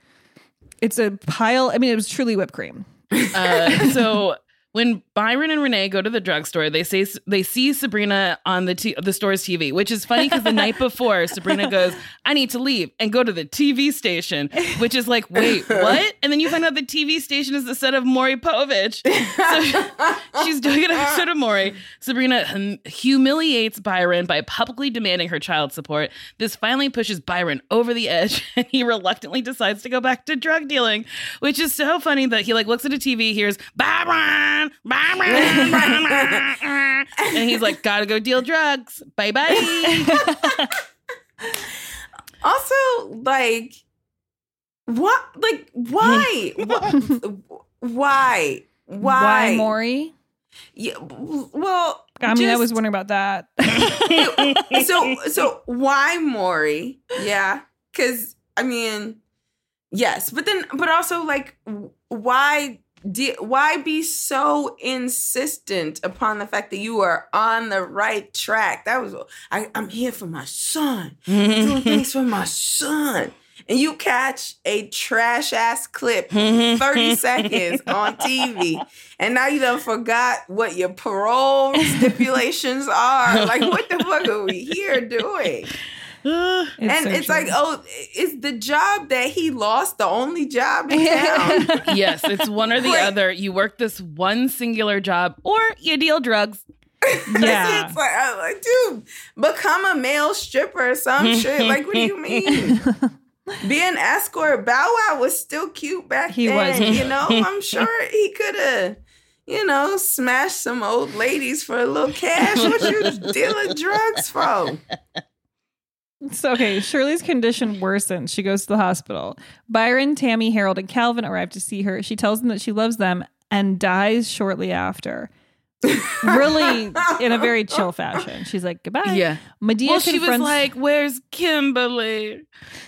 It's a pile. I mean, it was truly whipped cream. Uh, so when Byron and Renee go to the drugstore, they say they see Sabrina on the t- the store's TV, which is funny because the night before Sabrina goes, "I need to leave and go to the TV station," which is like, wait, what? And then you find out the TV station is the set of Maury Povich. So she's doing an episode of Maury. Sabrina hum- humiliates Byron by publicly demanding her child support. This finally pushes Byron over the edge, and he reluctantly decides to go back to drug dealing, which is so funny that he like looks at a TV, hears Byron, and he's like, "Gotta go deal drugs. Bye bye." also, like, what? Like, why? Why? Why? Why, Maury? Yeah, well, I mean, I was wondering about that. so so why Maury? Yeah, because I mean, yes, but then but also like why why be so insistent upon the fact that you are on the right track? That was I, I'm here for my son, doing things for my son. And you catch a trash ass clip, 30 seconds on TV, and now you done forgot what your parole stipulations are. Like, what the fuck are we here doing? And so it's true. like, oh, is the job that he lost the only job in town? yes, it's one or the other. You work this one singular job or you deal drugs. Yeah. it's like, I'm like, dude, become a male stripper or some shit. Like, what do you mean? Be an escort. Bow Wow was still cute back He then. was. You know, I'm sure he could have, you know, smashed some old ladies for a little cash. What you dealing drugs for? So, okay, Shirley's condition worsens. She goes to the hospital. Byron, Tammy, Harold, and Calvin arrive to see her. She tells them that she loves them and dies shortly after. Really in a very chill fashion. She's like, goodbye. Yeah. Medea well, she was like, "Where's Kimberly?"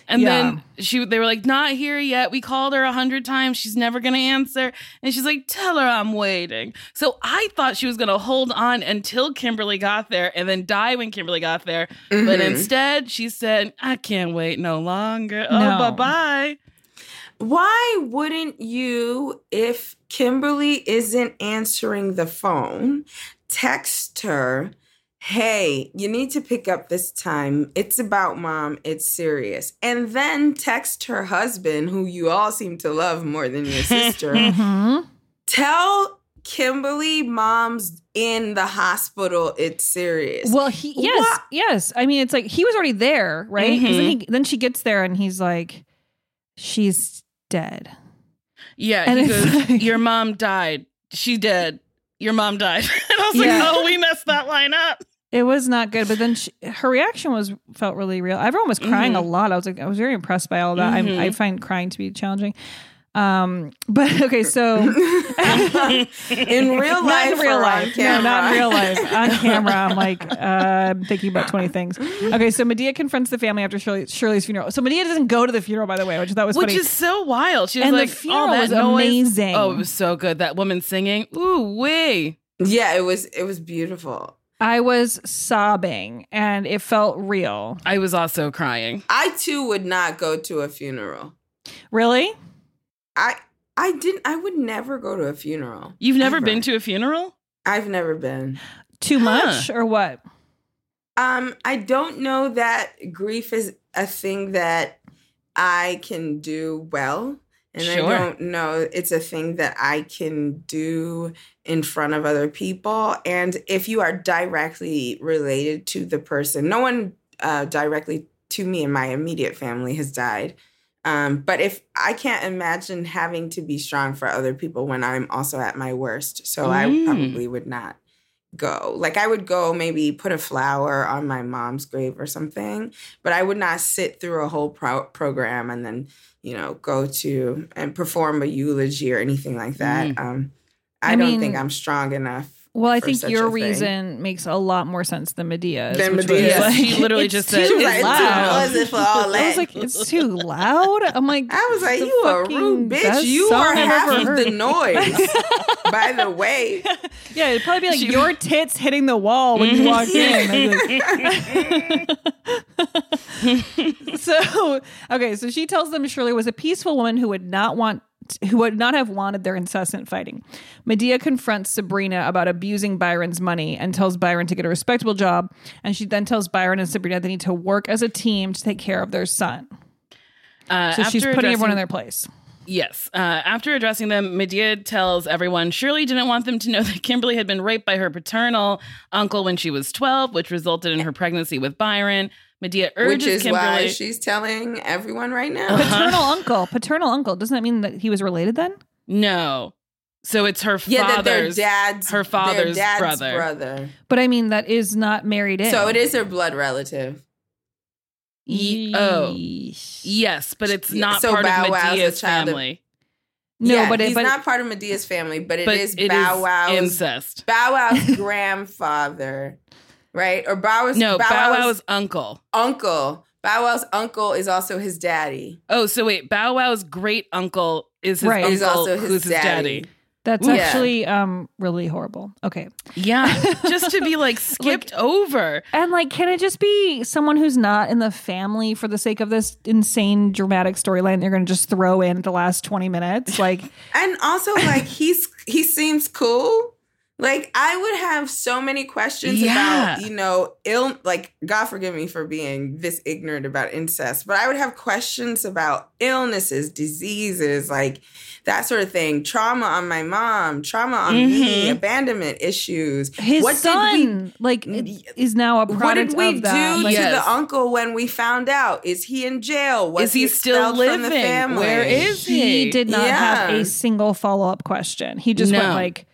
And Yeah. then she, they were like, "Not here yet. We called her a hundred times. She's never gonna answer." And she's like, "Tell her I'm waiting." So I thought she was gonna hold on until Kimberly got there and then die when Kimberly got there. But Mhm. instead, she said, "I can't wait no longer. No. Oh, bye bye." Why wouldn't you, if Kimberly isn't answering the phone, text her, hey, you need to pick up this time. It's about mom. It's serious. And then text her husband, who you all seem to love more than your sister. Mm-hmm. Tell Kimberly mom's in the hospital. It's serious. Well, he yes, yes. I mean, it's like he was already there, right? Mhm. Then, he, then she gets there and he's like, "She's dead." Yeah, And he goes, like- "Your mom died. She dead. Your mom died." and I was Yeah. like, "Oh, we messed that line up." It was not good, but then she, her reaction was felt really real. Everyone was crying a Mhm. lot. I was like, I was very impressed by all that. Mhm. I, I find crying to be challenging. Um, but okay, so in real not life, in real life, no, not in real life. On camera, I'm like, uh, I'm thinking about twenty things. Okay, so Madea confronts the family after Shirley, Shirley's funeral. So Madea doesn't go to the funeral, by the way, which I thought was Which funny. is so wild. She was And the like, funeral all that was noise. amazing. Oh, it was so good. That woman singing. Ooh, wee. Yeah, it was it was beautiful. I was sobbing, and it felt real. I was also crying. I too would not go to a funeral. Really? I I didn't I would never go to a funeral. You've never Ever. been to a funeral? I've never been. Too much or what? Um, I don't know that grief is a thing that I can do well. And Sure. I don't know it's a thing that I can do in front of other people. And if you are directly related to the person, no one uh, directly to me and my immediate family has died. Um, but if I can't imagine having to be strong for other people when I'm also at my worst, so I Mm. probably would not go. Like I would go maybe put a flower on my mom's grave or something, but I would not sit through a whole pro- program and then you know go to and perform a eulogy or anything like that. Mm. Um, I, I don't mean, think I'm strong enough. Well, I think your a thing. reason makes a lot more sense than Madea's. Than which Madea's. Was like, She literally it's just too said, She was like, it's too loud. noisy for all I was like, it's too loud. I'm like, I was like, the you a fucking rude bitch. best You song are I've half ever of the noise. By the way, Yeah, it'd probably be like your tits hitting the wall when you walk in. I'd be like- so okay, so she tells them Shirley was a peaceful woman who would not want who would not have wanted their incessant fighting. Madea confronts Sabrina about abusing Byron's money and tells Byron to get a respectable job. And she then tells Byron and Sabrina they need to work as a team to take care of their son. Uh, So she's putting everyone in their place. Yes. Uh, after addressing them, Madea tells everyone Shirley didn't want them to know that Kimberly had been raped by her paternal uncle when she was 12, which resulted in her pregnancy with Byron. Madea urges which is Kimberly. why she's telling everyone right now. Paternal uncle. Paternal uncle. Doesn't that mean that he was related then? no. So it's her Yeah, that their father's dad's her father's their dad's brother. brother. But I mean, that is not married in. So it is her blood relative. Ye- oh. Yes, but it's not so part Bow of Wow's a Madea's child of- family. No, yeah, but it- he's but- not part of Madea's family, but it But is it Bow is Wow's incest. Bow Wow's grandfather, right? Or Bow Wow's No, Bow Wow's Wow's uncle. uncle. Bow Wow's uncle is also his daddy. Oh, so wait, Bow Wow's great uncle is his Right. uncle Is also his who's his daddy. daddy. That's Ooh. actually um really horrible. Okay. Yeah, just to be like skipped over. And like, can it just be someone who's not in the family for the sake of this insane dramatic storyline they're gonna just throw in at the last 20 minutes? Like And also, like he's he seems cool. Like I would have so many questions Yeah. about you know ill. Like God forgive me for being this ignorant about incest, but I would have questions about illnesses, diseases, like that sort of thing. Trauma on my mom, trauma on me, Mhm. abandonment issues. his what son we like is now a product what product did we of that. do Like, to the uncle when we found out? Is he in jail? Was Is he still expelled from the living? family? Where is he he? did not have a single follow-up question. He just went like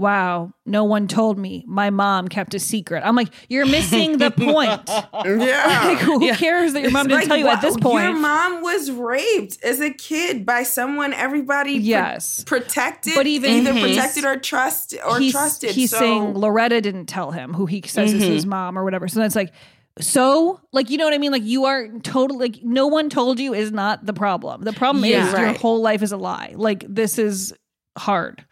Wow, no one told me. My mom kept a secret. I'm like, you're missing the point. Yeah. Like, who cares that your mom didn't Like, tell you at this point? Your mom was raped as a kid by someone everybody pr- Yes. protected, But even either he's- protected or trust or he's, trusted. He's so, saying Loretta didn't tell him who he says is Mhm. his mom or whatever. So that's like, so like you know what I mean? Like you are totally like no one told you is not the problem. The problem Yeah. is your whole life is a lie. Like this is hard.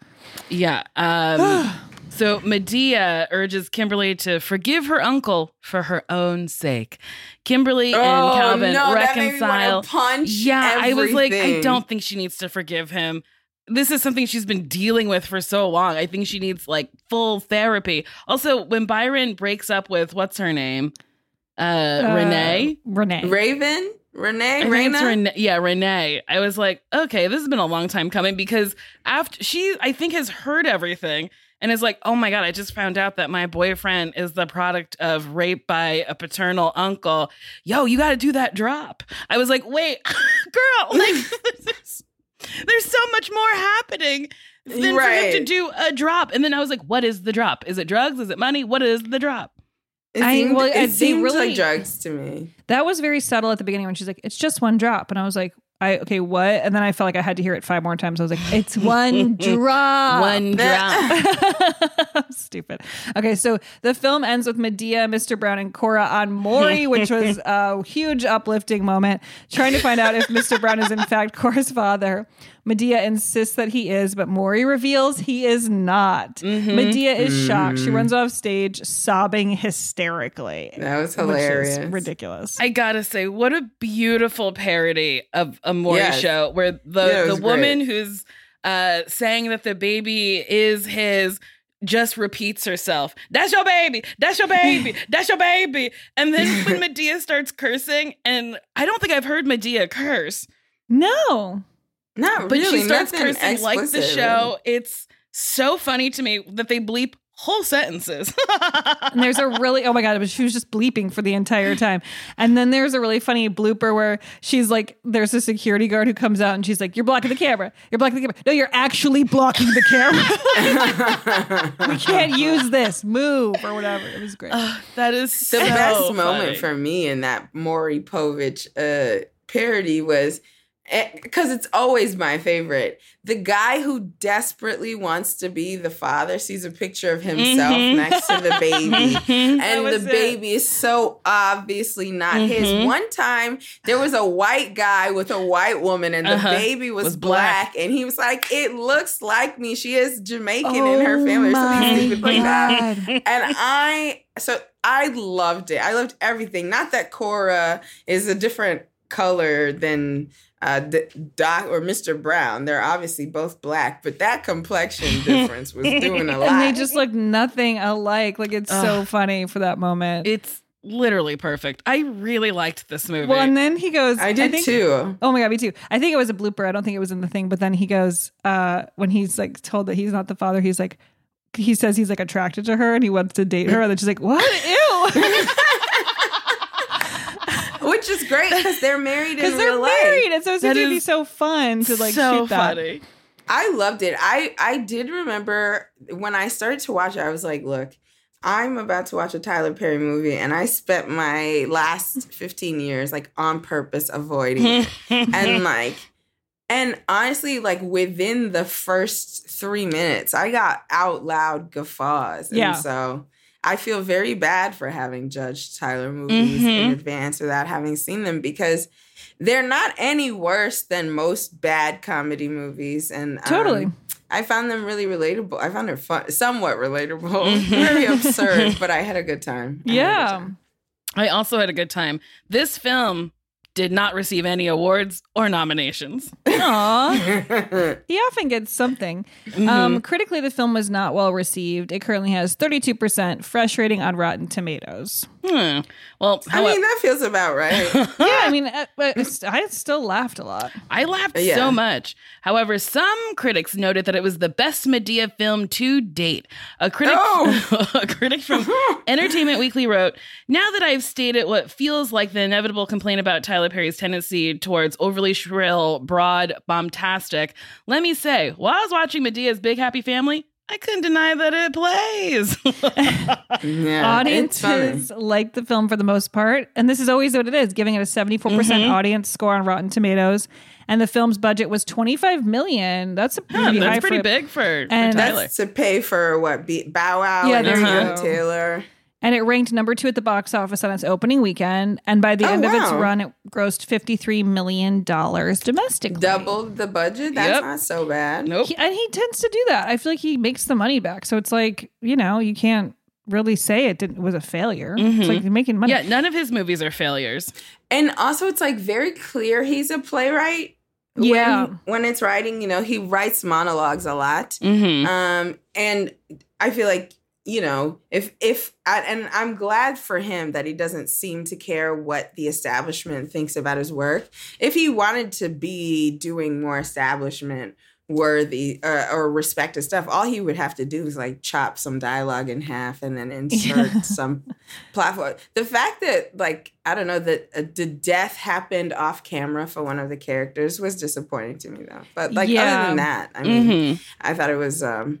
Yeah. Um, so Madea urges Kimberly to forgive her uncle for her own sake. Kimberly Oh, and Calvin no, that made me reconcile. punch yeah, I was like, I don't think she needs to forgive him. This is something she's been dealing with for so long. I think she needs like full therapy. Also, when Byron breaks up with what's her name, uh, Uh, Renee, Renee. Raven, Renee, I think it's Raina. Rene- yeah, Renee. I was like, okay, this has been a long time coming because after she, I think, has heard everything and is like, oh my god, I just found out that my boyfriend is the product of rape by a paternal uncle. Yo, you got to do that drop. I was like, wait, girl, like, there's, there's so much more happening. Than for him to do a drop, and then I was like, "What is the drop? Is it drugs? Is it money? What is the drop?" It I- seemed, well, it they seemed really- like drugs to me. That was very subtle at the beginning when she's like, "It's just one drop," and I was like, "I okay, what?" And then I felt like I had to hear it five more times. I was like, "It's one drop, One drop. Stupid. Okay, so the film ends with Madea, Mr. Brown, and Cora on Maury, which was a huge uplifting moment, trying to find out if Mr. Brown is in fact Cora's father. Madea insists that he is, but Maury reveals he is not. Mm-hmm. Madea is shocked. She Mm. runs off stage sobbing hysterically. That was which is hilarious. ridiculous. I gotta say, what a beautiful parody of a Maury Yes. show where the, Yeah, the woman great. who's uh, saying that the baby is his just repeats herself. That's your baby. That's your baby. That's your baby. And then when Madea starts cursing, and I don't think I've heard Madea curse, No. Not but really. she starts nothing cursing like the show. It's so funny to me that they bleep whole sentences. And there's a really oh my god, but she was just bleeping for the entire time. And then there's a really funny blooper where she's like, there's a security guard who comes out and she's like, "You're blocking the camera. You're blocking the camera. No, you're actually blocking the camera. we can't use this. Move or whatever." It was great. that is the so best funny. moment for me in that Maury Povich uh, parody was because it's always my favorite. The guy who desperately wants to be the father sees a picture of himself Mhm. next to the baby, Mhm. And the it. baby is so obviously not his. Mhm. One time there was a white guy with a white woman, and the Uh-huh. baby was, Was black. black. and he was like, "It looks like me." She is Jamaican in her family, or something stupid like that God. and I so I loved it. I loved everything. Not that Cora is a different color than uh, Doc or Mr. Brown. They're obviously both black, but that complexion difference was doing a lot. And they just look nothing alike. Like it's so funny for that moment. It's literally perfect. I really liked this movie. Well, and then he goes. I did think- too. Oh my god, me too. I think it was a blooper. I don't think it was in the thing. But then he goes uh, when he's like told that he's not the father. He's like, he says he's like attracted to her and he wants to date her. And then she's like, what? Ew. Which is great because they're married in Because they're real life. married. And so it's That going to be so fun to like so shoot that. funny. I loved it. I I did remember when I started to watch it. I was like, look. I'm about to watch a Tyler Perry movie, and I spent my last 15 years like on purpose avoiding it. and like and honestly like within the first three minutes i got out loud guffaws Yeah. and so i feel very bad for having judged tyler movies in Mhm. advance without having seen them because they're not any worse than most bad comedy movies and um, Totally. I found them really relatable. I found it fun, somewhat relatable, very absurd, but I had a good time. I a good Yeah. time. I also had a good time. This film did not receive any awards or nominations. Aw. he often gets something. Um, critically, the film was not well received. It currently has 32% fresh rating on Rotten Tomatoes. Hmm. Well, I mean, that feels about right. yeah, I mean, uh, but I still laughed a lot. I laughed Yeah. so much. However, some critics noted that it was the best Madea film to date. A critic, a critic from Entertainment Weekly wrote, "Now that I've stated what feels like the inevitable complaint about Tyler Perry's tendency towards overly shrill, broad, bombastic, let me say, while I was watching Madea's Big Happy Family." I couldn't deny that it plays. Yeah, it's funny. Audiences like the film for the most part, and this is always what it is, giving it a 74% Mhm. audience score on Rotten Tomatoes. And the film's budget was 25 million. That's a pretty that's high pretty for, big for, for And- Tyler. That's to pay for what? Be- Bow Wow Yeah, and there you go. Taylor. And it ranked number two at the box office on its opening weekend. And by the Oh, end of its run, it grossed $53 million domestically. Doubled the budget. That's Yep. not so bad. Nope. He- and he tends to do that. I feel like he makes the money back. So it's like, you know, you can't really say it didn't, was a failure. It's like you're making money. Yeah, none of his movies are failures. And also, it's like very clear he's a playwright. Yeah. When, when it's writing, you know, he writes monologues a lot. Mm-hmm. Um, and I feel like you know, if if I, and I'm glad for him that he doesn't seem to care what the establishment thinks about his work. If he wanted to be doing more establishment worthy uh, or respected stuff, all he would have to do is like chop some dialogue in half and then insert Yeah. some platform. The fact that like I don't know that uh, the death happened off camera for one of the characters was disappointing to me though. But like Yeah. other than that, I mean, Mhm. I thought it was um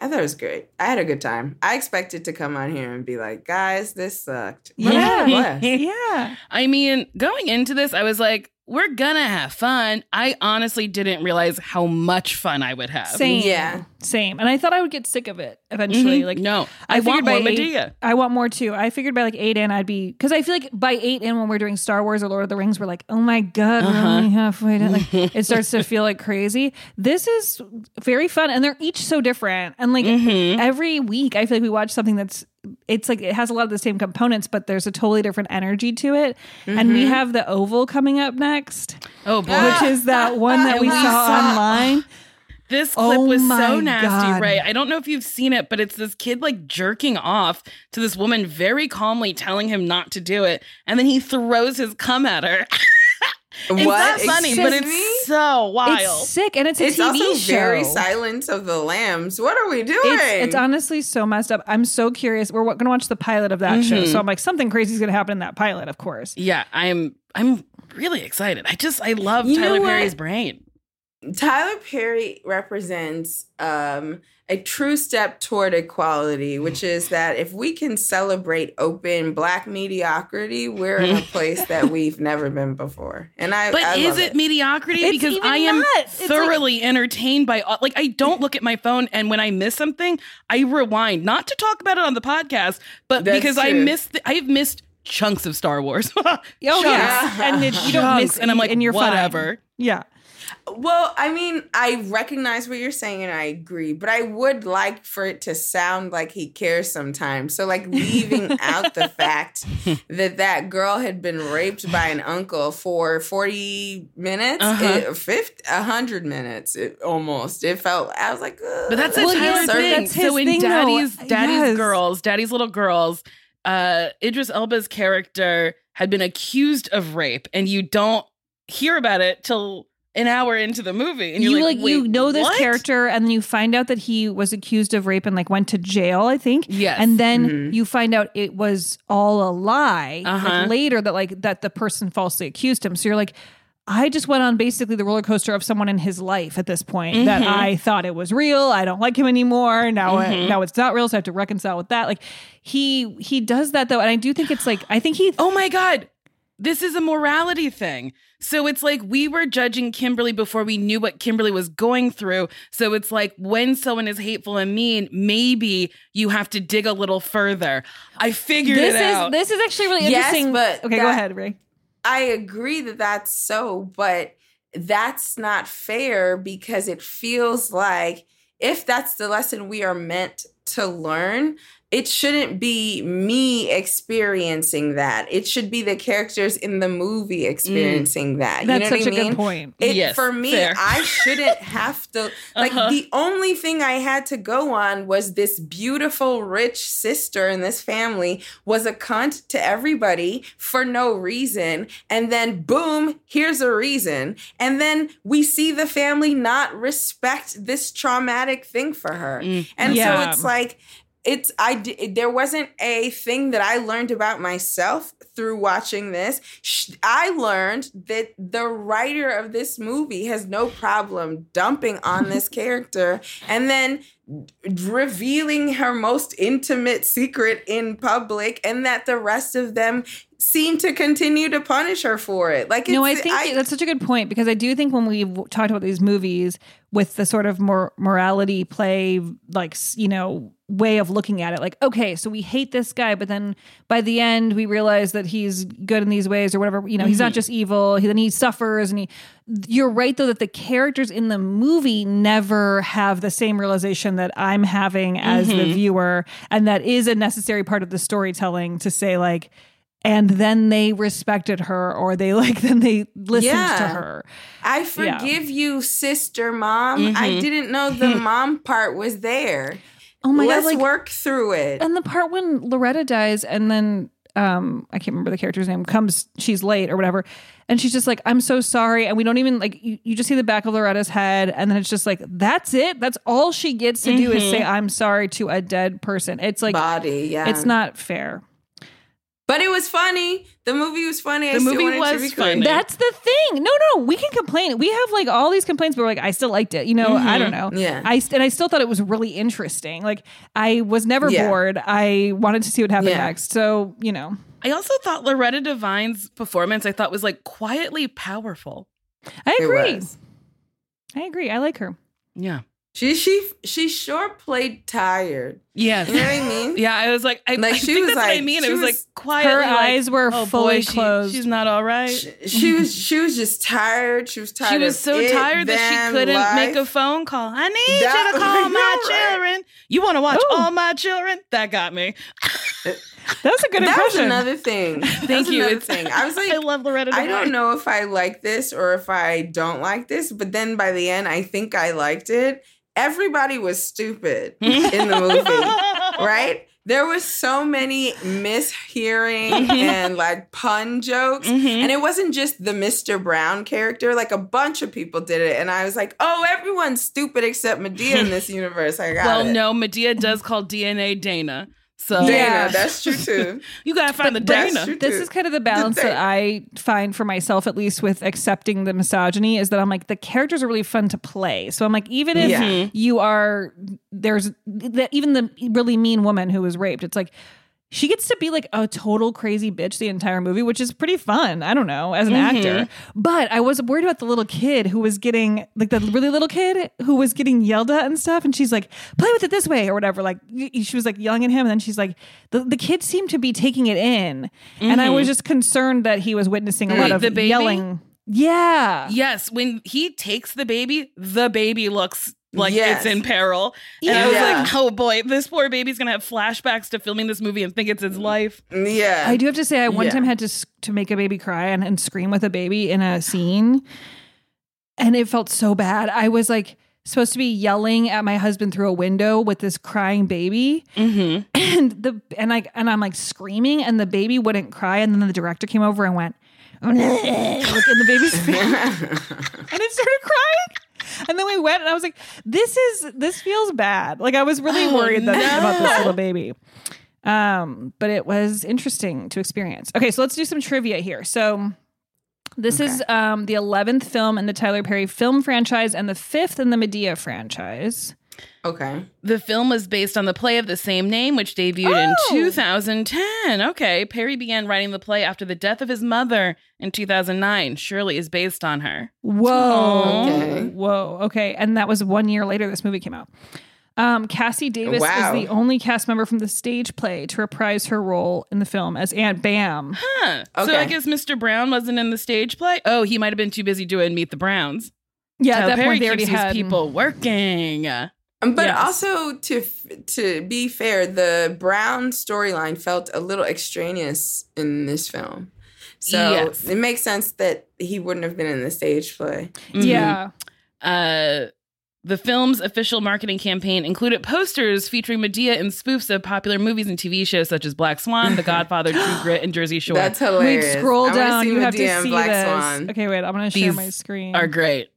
I thought it was great. I had a good time. I expected to come on here and be like, guys, this sucked. But I had a blast. yeah. I mean, going into this, I was like, we're gonna have fun. I honestly didn't realize how much fun I would have. Same. Yeah. Same. And I thought I would get sick of it eventually. Mhm. Like no, I, figured want more eight- Madea. I want more too. I figured by like eight in, I'd be because I feel like by eight in, when we're doing Star Wars or Lord of the Rings, we're like, oh my god, we're Uh-huh. only halfway done. Like it starts to feel like crazy. This is very fun, and they're each so different. And like Mhm. every week, I feel like we watch something that's it's like it has a lot of the same components, but there's a totally different energy to it. And we Mhm. have the Oval coming up next, Oh boy, which is that one that we We saw- online. This clip Oh was so nasty, God. Rae. I don't know if you've seen it, but it's this kid like jerking off to this woman very calmly telling him not to do it, and then he throws his cum at her. it's What? not funny, but Excuse me? it's so wild. It's sick, and it's a It's TV also show. very Silence of the Lambs. What are we doing? It's, it's honestly so messed up. I'm so curious. We're going to watch the pilot of that show, Mhm. so I'm like, something crazy is going to happen in that pilot, of course. yeah, I'm I'm really excited. I just I love You Tyler what? Perry's brain. Tyler Perry represents um, a true step toward equality, which is that if we can celebrate open black mediocrity, we're in a place that we've never been before. And I, But I is love it mediocrity? It's because I am not. It's like- thoroughly entertained by all- like I don't look at my phone and when I miss something, I rewind not to talk about it on the podcast, but That's because I missed the, I've missed chunks of Star Wars. Oh, yeah. And it, you don't miss and I'm like and you're fine. whatever. Yeah. Well, I mean, I recognize what you're saying and I agree, but I would like for it to sound like he cares sometimes. So, like, leaving out the fact that that girl had been raped by an uncle for 40 minutes, Uh-huh. it, 50, 100 minutes, it, almost. It felt, I was like, But that's a Ugh, Tyler that's thing. that's his so in thing, though. Daddy's Daddy's Yes. girls, Daddy's little girls, uh, Idris Elba's character had been accused of rape, and you don't hear about it till an hour into the movie, and you're you like, like, you know this what?" character and then you find out that he was accused of rape and like went to jail i think Yes. and then Mhm. you find out it was all a lie Uh-huh. like later that like that the person falsely accused him so you're like I just went on basically the roller coaster of someone in his life at this point that Mhm. I thought it was real. I don't like him anymore. Now, it- Mhm. now it's not real. So I have to reconcile with that. Like he he does that though, and I do think it's like I think he Oh my God. This is a morality thing. So it's like we were judging Kimberly before we knew what Kimberly was going through. So it's like when someone is hateful and mean, maybe you have to dig a little further. I figured this it is out. this is actually really Yes, interesting. but okay, go ahead, Rae. I agree that that's so, but that's not fair because it feels like if that's the lesson we are meant to learn, it shouldn't be me experiencing that. It should be the characters in the movie experiencing that. That's you know such what I a good point. It, Yes, for me, fair. I shouldn't have to. Like Uh-huh. the only thing I had to go on was this beautiful, rich sister in this family was a cunt to everybody for no reason, and then boom, here's a reason, and then we see the family not respect this traumatic thing for her, and Yeah. so it's like it's I d- there wasn't a thing that I learned about myself through watching this. I learned that the writer of this movie has no problem dumping on this character and then revealing her most intimate secret in public and that the rest of them seem to continue to punish her for it. Like no, I think that's such a good point because I do think when we've talked about these movies with the sort of more morality play, like you know, way of looking at it, like okay, so we hate this guy, but then by the end we realize that he's good in these ways or whatever. You know, he's not Mhm. just evil. He, then he suffers, and he. You're right though that the characters in the movie never have the same realization that I'm having as the Mhm. viewer, and that is a necessary part of the storytelling to say like and then they respected her or they like then they listened to her I Yeah. forgive you, sister mom. I Mhm. didn't know the mom part was there. Oh my God, Let's like- work through it. and the part when loretta dies and then um i can't remember the character's name comes she's late or whatever and she's just like i'm so sorry and we don't even like you, you just see the back of loretta's head and then it's just like that's it? That's all she gets to do is say i'm sorry to a dead person. It's like body yeah. it's not fair But it was funny. The movie was funny. I The still movie to was be funny. That's the thing. No, no, we can complain. We have like all these complaints, but we're like, I still liked it. You know, I don't know. Mhm. Yeah. I st- and I still thought it was really interesting. Like I was never Yeah. bored. I wanted to see what happened Yeah. next. So you know, I also thought Loretta Devine's performance I thought was like quietly powerful. I agree. I agree. I like her. Yeah. She she she sure played tired. Yes. You know what I mean? Yeah, I was like, I, Like, I she think was that's what I mean. It was, was- like quiet. her like, eyes were oh, fully boy, she- closed. she's not all right. She was she was just tired. She was tired. She was of so it, tired that she couldn't life. make a phone call. I need That- you to call my know, right? children. You want to watch Ooh. all my children? That got me. That's a good impression. that was another thing. Thank That's you. Another It's- thing. I was like, I love Loretta. I don't know if I like this or if I don't like this, but then by the end, I think I liked it. Everybody was stupid in the movie, right? There was so many mishearing Mhm. and like pun jokes. Mhm. And it wasn't just the Mr. Brown character, like a bunch of people did it. And I was like, oh, everyone's stupid except Madea in this universe. I got Well, it. no, Madea does call DNA Dana. So Dana, Yeah. that's true too. you gotta find the That's Dana. this too. is kind of the balance thing. that I find for myself, at least with accepting the misogyny, is that I'm like the characters are really fun to play. So I'm like, even if Yeah. you are there's that even the really mean woman who was raped, it's like she gets to be like a total crazy bitch the entire movie, which is pretty fun. I don't know as an Mhm. actor, but I was worried about the little kid who was getting like the really little kid who was getting yelled at and stuff, and she's like, "Play with it this way" or whatever. Like she was like yelling at him, and then she's like, the the kid seemed to be taking it in, and I was just concerned that he was witnessing a lot of yelling. Yeah, Yes, when he takes the baby, the baby looks like Yes. it's in peril. And I was Yeah. like, oh boy, this poor baby's gonna have flashbacks to filming this movie and think it's his life. Yeah. I do have to say, I one Yeah. time had to to make a baby cry and, and scream with a baby in a scene, and it felt so bad. I was like supposed to be yelling at my husband through a window with this crying baby, Mm-hmm. and the and I and I'm like screaming, and the baby wouldn't cry, and then the director came over and went. like in the baby's face, and it started crying. And then we went, and I was like, "This is this feels bad." Like I was really Oh, worried that, about this little baby. Um, but it was interesting to experience. Okay, so let's do some trivia here. So this is um the eleventh film in the Tyler Perry film franchise and the fifth in the Madea franchise. Okay. The film was based on the play of the same name, which debuted Oh. in 2010. Okay, Perry began writing the play after the death of his mother in 2009. Shirley is based on her. Whoa. Okay. Whoa. Okay. And that was one year later this movie came out. Um, Cassi Davis Wow. is the only cast member from the stage play to reprise her role in the film as Aunt Bam. Huh. Okay. So I guess Mr. Brown wasn't in the stage play. Oh, he might have been too busy doing Meet the Browns. Yeah, Tyler at that Perry point they already keeps his had people working. But Yes. also to to be fair, the Brown storyline felt a little extraneous in this film. So Yes. it makes sense that he wouldn't have been in the stage play. Mhm. Yeah. Uh, the film's official marketing campaign included posters featuring Madea and spoofs of popular movies and TV shows such as Black Swan, The Godfather, True Grit, and Jersey Shore. That's hilarious. Wait, scroll I down. see You have to see Black this. Swan. Okay, wait. I'm going to share my screen. are great.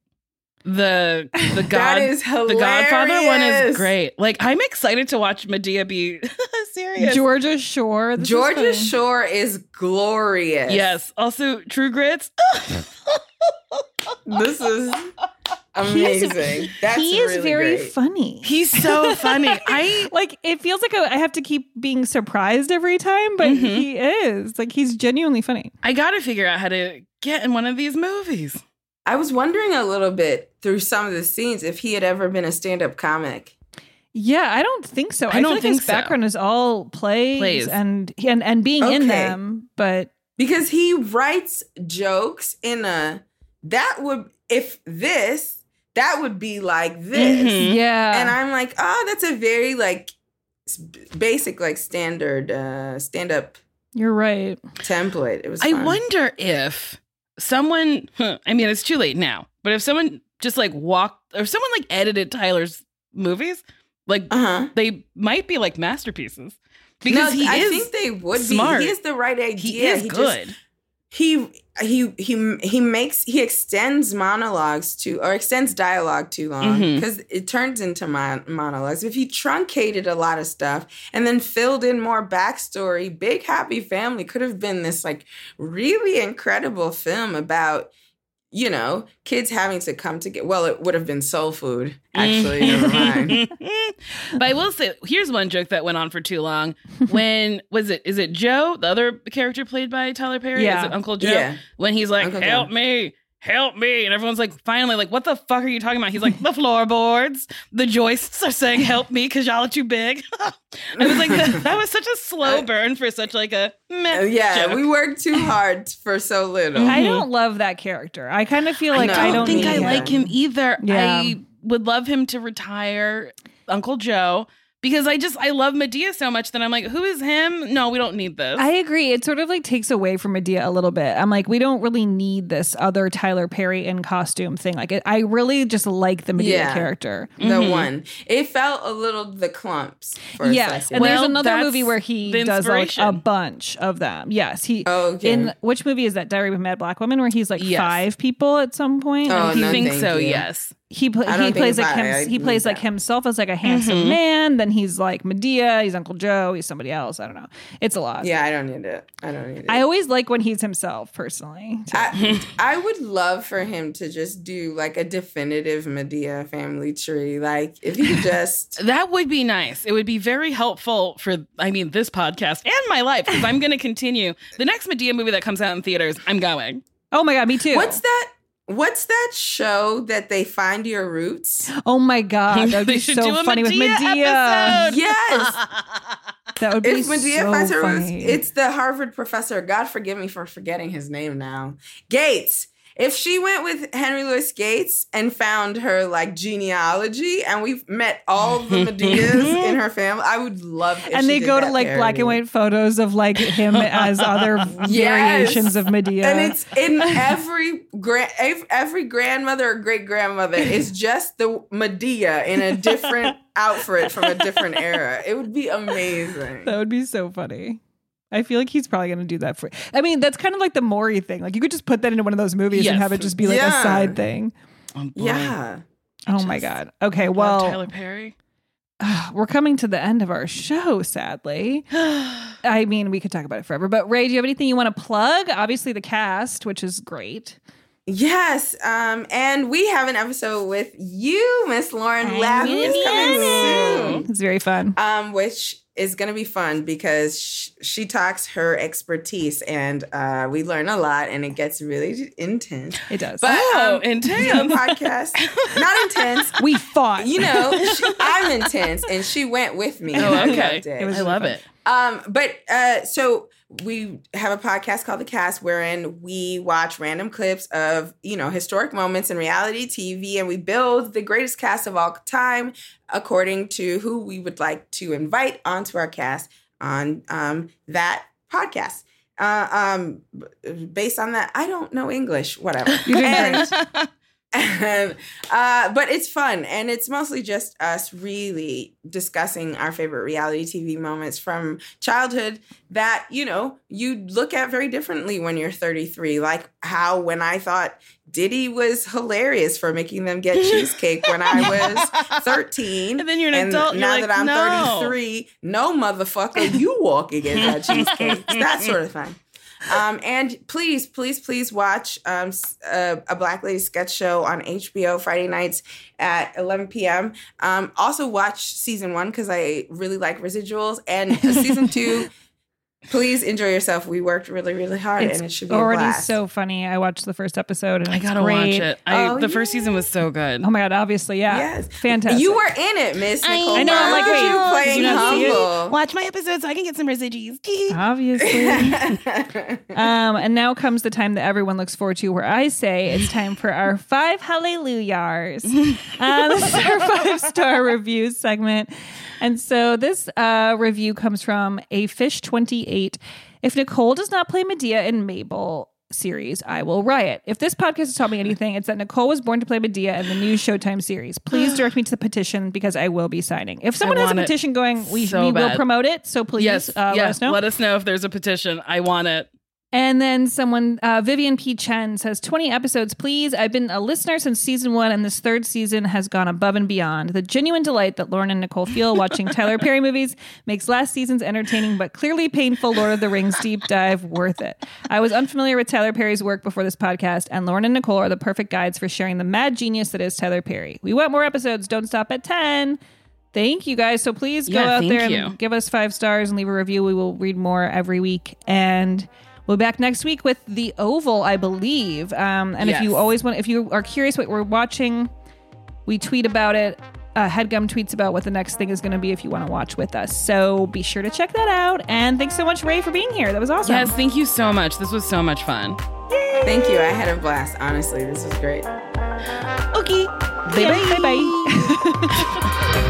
The the God That is the Godfather one is great. Like I'm excited to watch Madea be serious. Georgia Shore. This is Georgia funny. Shore is glorious. Yes. Also, True Grits. This is amazing. That's he is really very great. funny. He's so funny. I like it feels like I I have to keep being surprised every time, but Mhm. he is like he's genuinely funny. I got to figure out how to get in one of these movies. I was wondering a little bit through some of the scenes if he had ever been a stand-up comic. Yeah, I don't think so. I I, don't feel like think his so. background is all plays, Plays. and and and being in them, but because he writes jokes in a that would if this that would be like this Mhm. yeah, and i'm like oh that's a very like basic like standard uh stand-up you're right. template it was I fun. wonder if someone, huh, I mean, it's too late now, but if someone just like walked, or if someone like edited Tyler's movies, like uh-huh they might be like masterpieces because no, he I is think they would be smart. be. He has the right idea. he is just- good. he he he he makes he extends monologues to or extends dialogue too long mm-hmm. because it turns into mon- monologues. If he truncated a lot of stuff and then filled in more backstory, Big Happy Family could have been this like really incredible film about you know kids having to come together. Well, it would have been soul food. Actually, never mind. but I will say, here's one joke that went on for too long. When was it? Is it Joe, the other character played by Tyler Perry? Yeah. Is it Uncle Joe? Yeah. When he's like, Uncle Joe. "Help me." Help me. And everyone's like, finally, like, what the fuck are you talking about? He's like, the floorboards, the joists are saying, help me because y'all are too big. I was like, that, that was such a slow burn for such like a meh Uh, yeah, joke. we worked too hard for so little. I don't love that character. I kind of feel like know. I don't, think I him. like him either. Yeah. I would love him to retire Uncle Joe because I just I love Madea so much that I'm like, who is him? No, we don't need this. I agree. It sort of like takes away from Madea a little bit. I'm like, we don't really need this other Tyler Perry in costume thing. Like, it, I really just like the Madea Yeah. character. The Mhm. one. It felt a little the clumps for a Yes, second. and there's another movie where he does like a bunch of them. Yes, he. Oh, okay. In which movie is that? Diary of a Mad Black Woman, where he's like Yes. five people at some point. Oh, and he no, I think thank so. you. Yes. He pl- he plays like him. I He plays like that. himself as like a handsome Mhm. man. Then he's like Madea. He's Uncle Joe. He's somebody else. I don't know. It's a lot. yeah, I don't need it. I don't need it. I always like when he's himself personally. I, I would love for him to just do like a definitive Madea family tree. Like if he just That would be nice. It would be very helpful for, I mean, this podcast and my life because I'm going to continue. The next Madea movie that comes out in theaters, I'm going. oh my god, me too. What's that? What's that show that they find your roots? Oh my god, that would They be do so a funny with Madea Madea. episode. Yes. That would be if Madea so finds her funny. roots, it's the Harvard professor. God forgive me for forgetting his name now. Gates. If she went with Henry Louis Gates and found her like genealogy, and we've met all the Madeas in her family, I would love. If and they go to like black and white photos of like him as other variations of Madea. And it's in every grand, every grandmother or great grandmother is just the Madea in a different outfit from a different era. It would be amazing. that would be so funny. I feel like he's probably going to do that for. I mean, that's kind of like the Maury thing. Like you could just put that into one of those movies Yes. and have it just be like a side thing. Oh. Yeah. Oh my god. Okay, well, Tyler Perry. we're coming to the end of our show. Sadly, I mean, we could talk about it forever. But Rae, do you have anything you want to plug? Obviously, the cast, which is great. Yes, um, and we have an episode with you, Miss Lauren Lapp, is coming soon. It's very fun. Um, which is going to be fun because sh- she talks her expertise and uh, we learn a lot and it gets really intense. It does. But Oh, um, intense. we have a podcast, not intense. We fought. You know, she, I'm intense and she went with me. Oh, I okay. loved it. I love it. Um, but uh, so we have a podcast called The Cast wherein we watch random clips of, you know, historic moments in reality TV and we build the greatest cast of all time according to who we would like to invite onto our cast on um, that podcast. Uh, um, based on that, I don't know English, whatever. And- and, uh, but it's fun and it's mostly just us really discussing our favorite reality tv moments from childhood that you know you look at very differently when you're 33 like how when i thought diddy was hilarious for making them get cheesecake when i was 13 And then you're an adult, you're now like, that i'm "No." 33 no motherfucker you walk and get that cheesecake that sort of thing um, and please, please, please watch um, s- uh, a Black Lady sketch show on HBO Friday nights at 11 p.m. Um, also, watch season one because I really like residuals. And season two, please enjoy yourself. We worked really, really hard It's and it should be a already blast. so funny. I watched the first episode and I it's gotta great. watch it. I, Oh, the first season was so good. Oh my god! Obviously, yeah, Yes. fantastic. You were in it, Miss Nicole. I know, I'm like, wait, you did playing you not see humble? Watch my episode so I can get some residues. obviously. um, and now comes the time that everyone looks forward to, where I say it's time for our five hallelujahs. uh, this is our five star review segment. And so this uh, review comes from a fish 28. If Nicole does not play Madea in Mabel series, I will riot. If this podcast has taught me anything, it's that Nicole was born to play Madea in the new Showtime series. Please direct me to the petition because I will be signing. If someone has a petition going, we, so we will promote it. So please yes, uh, yes. let us know. Let us know if there's a petition. I want it. And then someone, uh, Vivian P. Chen says, 20 episodes, please. I've been a listener since season one, and this third season has gone above and beyond. The genuine delight that Lauren and Nicole feel watching Tyler Perry movies makes last season's entertaining but clearly painful Lord of the Rings deep dive worth it. I was unfamiliar with Tyler Perry's work before this podcast, and Lauren and Nicole are the perfect guides for sharing the mad genius that is Tyler Perry. We want more episodes. Don't stop at 10. Thank you guys. So please go Yeah, out there you. and give us five stars and leave a review. We will read more every week. And we'll be back next week with The Oval, I believe. Um, and if you always want, if you are curious what we're watching, we tweet about it. Uh, Headgum tweets about what the next thing is going to be if you want to watch with us. So be sure to check that out. And thanks so much, Rae, for being here. That was awesome. Yes, thank you so much. This was so much fun. Thank you. I had a blast. Honestly, this was great. Okay. Bye bye. That